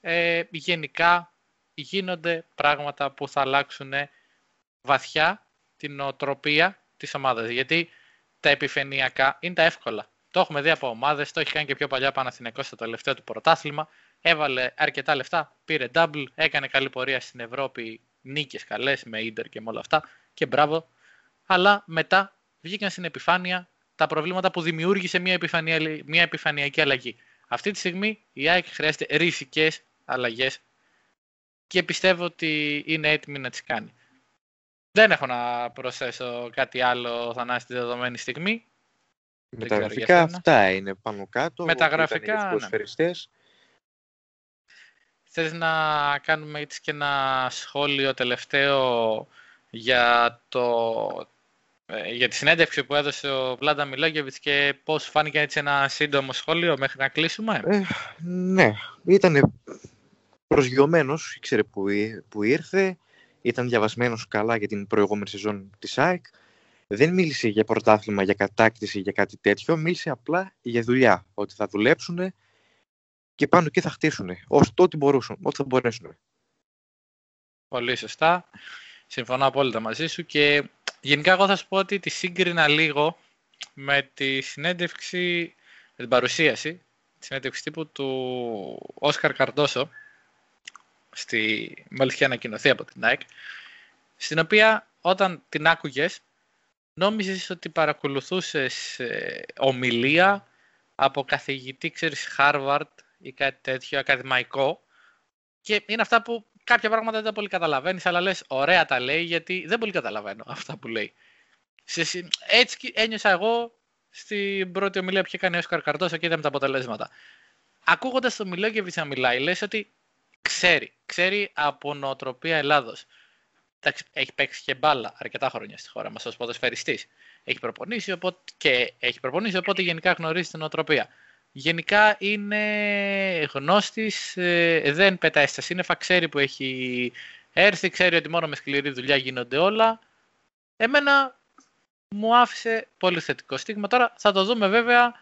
Ε, γενικά γίνονται πράγματα που θα αλλάξουν βαθιά την νοοτροπία της ομάδας. Γιατί τα επιφανειακά είναι τα εύκολα. Το έχουμε δει από ομάδες, το έχει κάνει και πιο παλιά Παναθηναϊκός στο τελευταίο του πρωτάθλημα. Έβαλε αρκετά λεφτά, πήρε double, έκανε καλή πορεία στην Ευρώπη, νίκες καλές με ίντερ και με όλα αυτά. Και μπράβο. Αλλά μετά βγήκαν στην επιφάνεια τα προβλήματα που δημιούργησε μια, μια επιφανειακή αλλαγή. Αυτή τη στιγμή η ΑΕΚ χρειάζεται ριζικέ αλλαγές και πιστεύω ότι είναι έτοιμη να τις κάνει. Δεν έχω να προσθέσω κάτι άλλο θανάση τη δεδομένη στιγμή. Μεταγραφικά αυτά είναι πάνω κάτω. Μεταγραφικά, ναι. Θες να κάνουμε έτσι και ένα σχόλιο τελευταίο για, το, ε, για τη συνέντευξη που έδωσε ο Βλάντα Μιλόγεβιτς και πώς φάνηκε έτσι ένα σύντομο σχόλιο μέχρι να κλείσουμε; Ε, ναι, ήταν προσγειωμένος, ήξερε που, που ήρθε, ήταν διαβασμένος καλά για την προηγούμενη σεζόν της ΑΕΚ. Δεν μίλησε για πρωτάθλημα, για κατάκτηση, για κάτι τέτοιο. Μίλησε απλά για δουλειά. Ότι θα δουλέψουν και πάνω και θα χτίσουν. Ώστε ό,τι μπορούσαν, ό,τι θα μπορέσουν. Πολύ σωστά. Συμφωνώ απόλυτα μαζί σου και γενικά εγώ θα σου πω ότι τη σύγκρινα λίγο με τη συνέντευξη, με την παρουσίαση, τη συνέντευξη τύπου του Όσκαρ Καρντόσο, στη, μόλις είχε ανακοινωθεί από την Nike, στην οποία όταν την άκουγες, νόμιζες ότι παρακολουθούσες ε, ομιλία από καθηγητή, ξέρεις, Harvard ή κάτι τέτοιο, ακαδημαϊκό και είναι αυτά που κάποια πράγματα δεν τα πολύ καταλαβαίνεις, αλλά λες ωραία τα λέει γιατί δεν πολύ καταλαβαίνω αυτά που λέει. Έτσι ένιωσα εγώ στην πρώτη ομιλία που είχε κάνει ο Όσκαρ Καρτόσα και είδαμε τα αποτελέσματα. Ακούγοντας το Μιλόγεβιτς να μιλάει, λες ότι ξέρει. Ξέρει από νοοτροπία Ελλάδος. Έχει παίξει και μπάλα αρκετά χρόνια στη χώρα μας ως ποδοσφαιριστής. Έχει προπονήσει οπότε, και έχει προπονήσει, οπότε γενικά γνωρίζει την νοοτροπία. Γενικά είναι γνώστης, ε, δεν πετάει στα σύννεφα, ξέρει που έχει έρθει, ξέρει ότι μόνο με σκληρή δουλειά γίνονται όλα. Εμένα μου άφησε πολύ θετικό στίγμα. Τώρα θα το δούμε βέβαια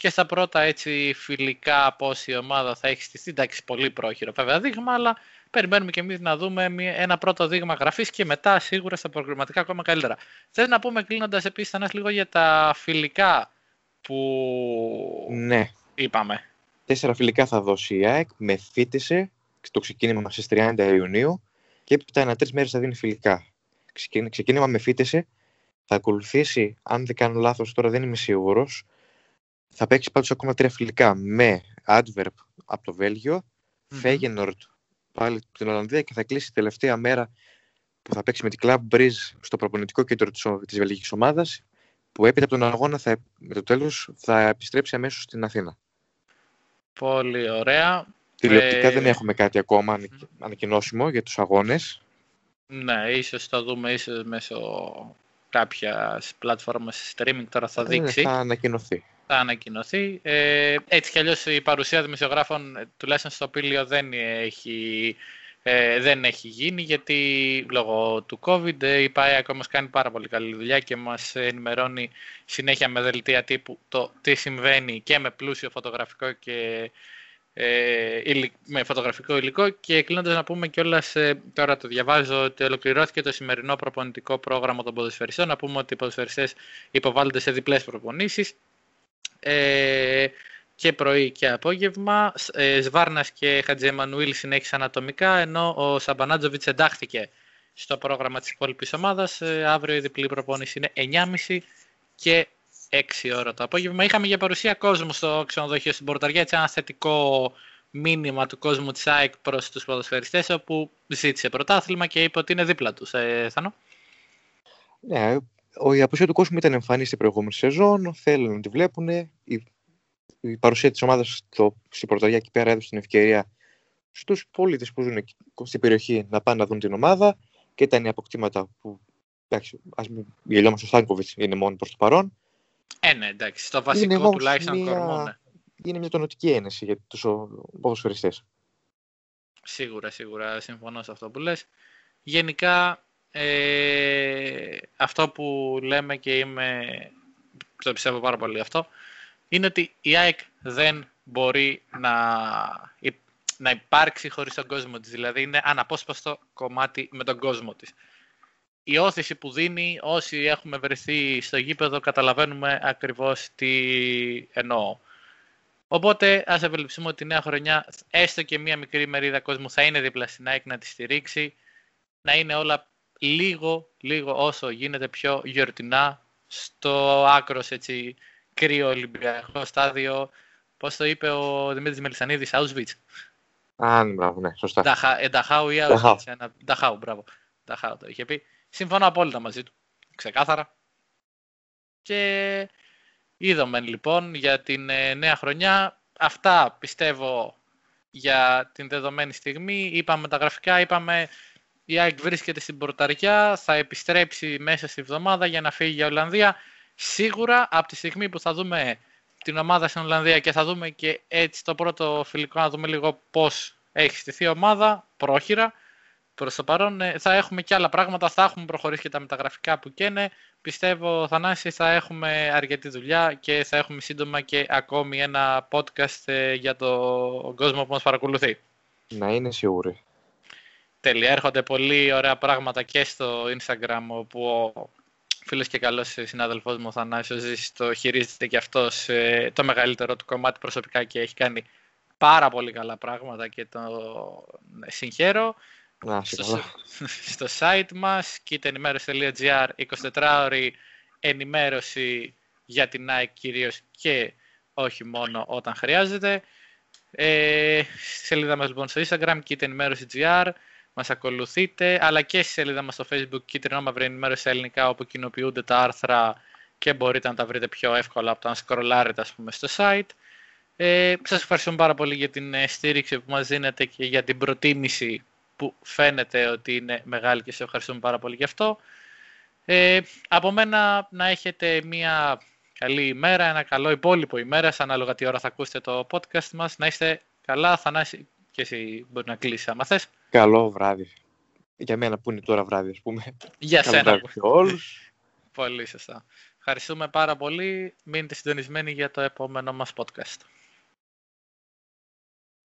και στα πρώτα έτσι φιλικά πώς η ομάδα θα έχεις στηθεί. Εντάξει, πολύ πρόχειρο βέβαια δείγμα, αλλά περιμένουμε και εμείς να δούμε ένα πρώτο δείγμα γραφής και μετά σίγουρα στα προγραμματικά ακόμα καλύτερα. Θες να πούμε κλείνοντας επίσης Θανάς, λίγο για τα φιλικά που ναι. είπαμε. Τέσσερα φιλικά θα δώσει η ΑΕΚ με φίτησε το ξεκίνημα στις 30 Ιουνίου και έπειτα ένα τρεις μέρες θα δίνει φιλικά. Ξεκίνημα με φίτησε θα ακολουθήσει, αν δεν κάνω λάθος τώρα δεν είμαι σίγουρος, θα παίξεις πάντως ακόμα τρία φιλικά με Adverb από το Βέλγιο, mm πάλι από την Ολλανδία και θα κλείσει τη τελευταία μέρα που θα παίξει με την Club Breeze στο προπονητικό κέντρο της βελγικής ομάδας που έπειτα από τον αγώνα θα, με το τέλος θα επιστρέψει αμέσως στην Αθήνα. Πολύ ωραία. Τηλεοπτικά ε... δεν έχουμε κάτι ακόμα ανακοινώσιμο για τους αγώνες. Ναι, ίσως θα δούμε ίσως μέσω κάποιας πλατφόρμας streaming τώρα θα ε, δείξει. θα ανακοινωθεί. Θα ανακοινωθεί. Ε, έτσι κι αλλιώς η παρουσία δημοσιογράφων ε, τουλάχιστον στο Πήλιο δεν έχει, ε, δεν έχει γίνει γιατί λόγω του COVID η ΠΑΕ όμως κάνει πάρα πολύ καλή δουλειά και μας ενημερώνει συνέχεια με δελτία τύπου το τι συμβαίνει και με πλούσιο φωτογραφικό και ε, με φωτογραφικό υλικό. Και κλείνοντας να πούμε κιόλας ε, τώρα το διαβάζω ότι ολοκληρώθηκε το σημερινό προπονητικό πρόγραμμα των ποδοσφαιριστών. Να πούμε ότι οι ποδοσφαιριστές υποβάλλονται σε διπλές προπονήσεις ε, και πρωί και απόγευμα ε, Σβάρνας και Χατζεμανουήλ συνέχισαν ατομικά ενώ ο Σαμπανάτζοβιτς εντάχθηκε στο πρόγραμμα της υπόλοιπης ομάδας ε, αύριο η διπλή προπόνηση είναι 9.30 και 6 ώρα το απόγευμα. Είχαμε για παρουσία κόσμου στο ξενοδοχείο στην Πορταριά, έτσι ένα θετικό μήνυμα του κόσμου της ΑΕΚ προς τους ποδοσφαιριστές, όπου ζήτησε πρωτάθλημα και είπε ότι είναι δίπλα τους. Ε, Θανό. Ναι, η απουσία του κόσμου ήταν εμφανής στην προηγούμενη σεζόν, θέλουν να τη βλέπουν. Η, η παρουσία της ομάδας στο, στην Πορταριά εκεί πέρα έδωσε την ευκαιρία στους πολίτες που ζουν στην περιοχή να πάνε να δουν την ομάδα και τα νέα αποκτήματα που εντάξει, ας μην γελιόμαστε, ο Στάνκοβιτς είναι μόνος προς το παρόν ε, ναι, εντάξει. Στο βασικό είναι τουλάχιστον μια... κορμό, ναι. Είναι μια τονωτική ένεση για τους ποδοσφαιριστές. Σίγουρα, σίγουρα συμφωνώ σε αυτό που λες. Γενικά, ε, αυτό που λέμε και είμαι, το πιστεύω πάρα πολύ αυτό, είναι ότι η ΑΕΚ δεν μπορεί να, να υπάρξει χωρίς τον κόσμο της. Δηλαδή είναι αναπόσπαστο κομμάτι με τον κόσμο της η όθηση που δίνει, όσοι έχουμε βρεθεί στο γήπεδο, καταλαβαίνουμε ακριβώς τι εννοώ. Οπότε ας ευελπιστούμε ότι η νέα χρονιά, έστω και μία μικρή μερίδα κόσμου θα είναι δίπλα στην ΑΕΚ να τη στηρίξει, να είναι όλα λίγο, λίγο όσο γίνεται πιο γιορτινά, στο άκρος έτσι κρύο Ολυμπιακό στάδιο, πώς το είπε ο Δημήτρης Μελισανίδης, Auschwitz. Α, ναι, μπράβο, ναι, σωστά. Νταχάου ή Auschwitz, Νταχάου, μπράβο. Νταχάου το είχε πει. Συμφωνώ απόλυτα μαζί του. Ξεκάθαρα. Και είδαμε λοιπόν για την ε, νέα χρονιά. Αυτά πιστεύω για την δεδομένη στιγμή. Είπαμε τα γραφικά, είπαμε η ΑΕΚ βρίσκεται στην πορταριά, θα επιστρέψει μέσα στη βδομάδα για να φύγει για Ολλανδία. Σίγουρα από τη στιγμή που θα δούμε την ομάδα στην Ολλανδία και θα δούμε και έτσι το πρώτο φιλικό να δούμε λίγο πώς έχει στηθεί η ομάδα, πρόχειρα. Προς το παρόν ε, θα έχουμε και άλλα πράγματα, θα έχουμε προχωρήσει και τα μεταγραφικά που καίνε. Πιστεύω, Θανάση, θα έχουμε αρκετή δουλειά και θα έχουμε σύντομα και ακόμη ένα podcast ε, για τον κόσμο που μας παρακολουθεί. Να είναι σίγουροι. Τέλεια, έρχονται πολύ ωραία πράγματα και στο Instagram όπου ο φίλος και καλός συνάδελφός μου ο Θανάσιος το χειρίζεται και αυτός ε, το μεγαλύτερο του κομμάτι προσωπικά και έχει κάνει πάρα πολύ καλά πράγματα και το συγχαίρω. Στο, στο site μας kitenημέρωση.gr 24 ώρη ενημέρωση για την Nike κυρίως και όχι μόνο όταν χρειάζεται. Ε, σελίδα μας λοιπόν στο Instagram kitenημέρωση.gr μας ακολουθείτε, αλλά και στη σελίδα μας στο Facebook κίτρινο ενημέρωση ελληνικά όπου κοινοποιούνται τα άρθρα και μπορείτε να τα βρείτε πιο εύκολα από το να σκρολάρετε ας πούμε στο site. Ε, σας ευχαριστούμε πάρα πολύ για την ε, στήριξη που μας δίνετε και για την προτίμηση που φαίνεται ότι είναι μεγάλη και σε ευχαριστούμε πάρα πολύ γι' αυτό. Ε, από μένα να έχετε μια καλή ημέρα, ένα καλό υπόλοιπο ημέρα, ανάλογα τι ώρα θα ακούσετε το podcast μας. Να είστε καλά, Θανάση, και εσύ μπορεί να κλείσεις άμα θες. Καλό βράδυ. Για μένα που είναι τώρα βράδυ, ας πούμε. Για Καλό σένα. βράδυ σε όλους. Πολύ σωστά. Ευχαριστούμε πάρα πολύ. Μείνετε συντονισμένοι για το επόμενο μας podcast.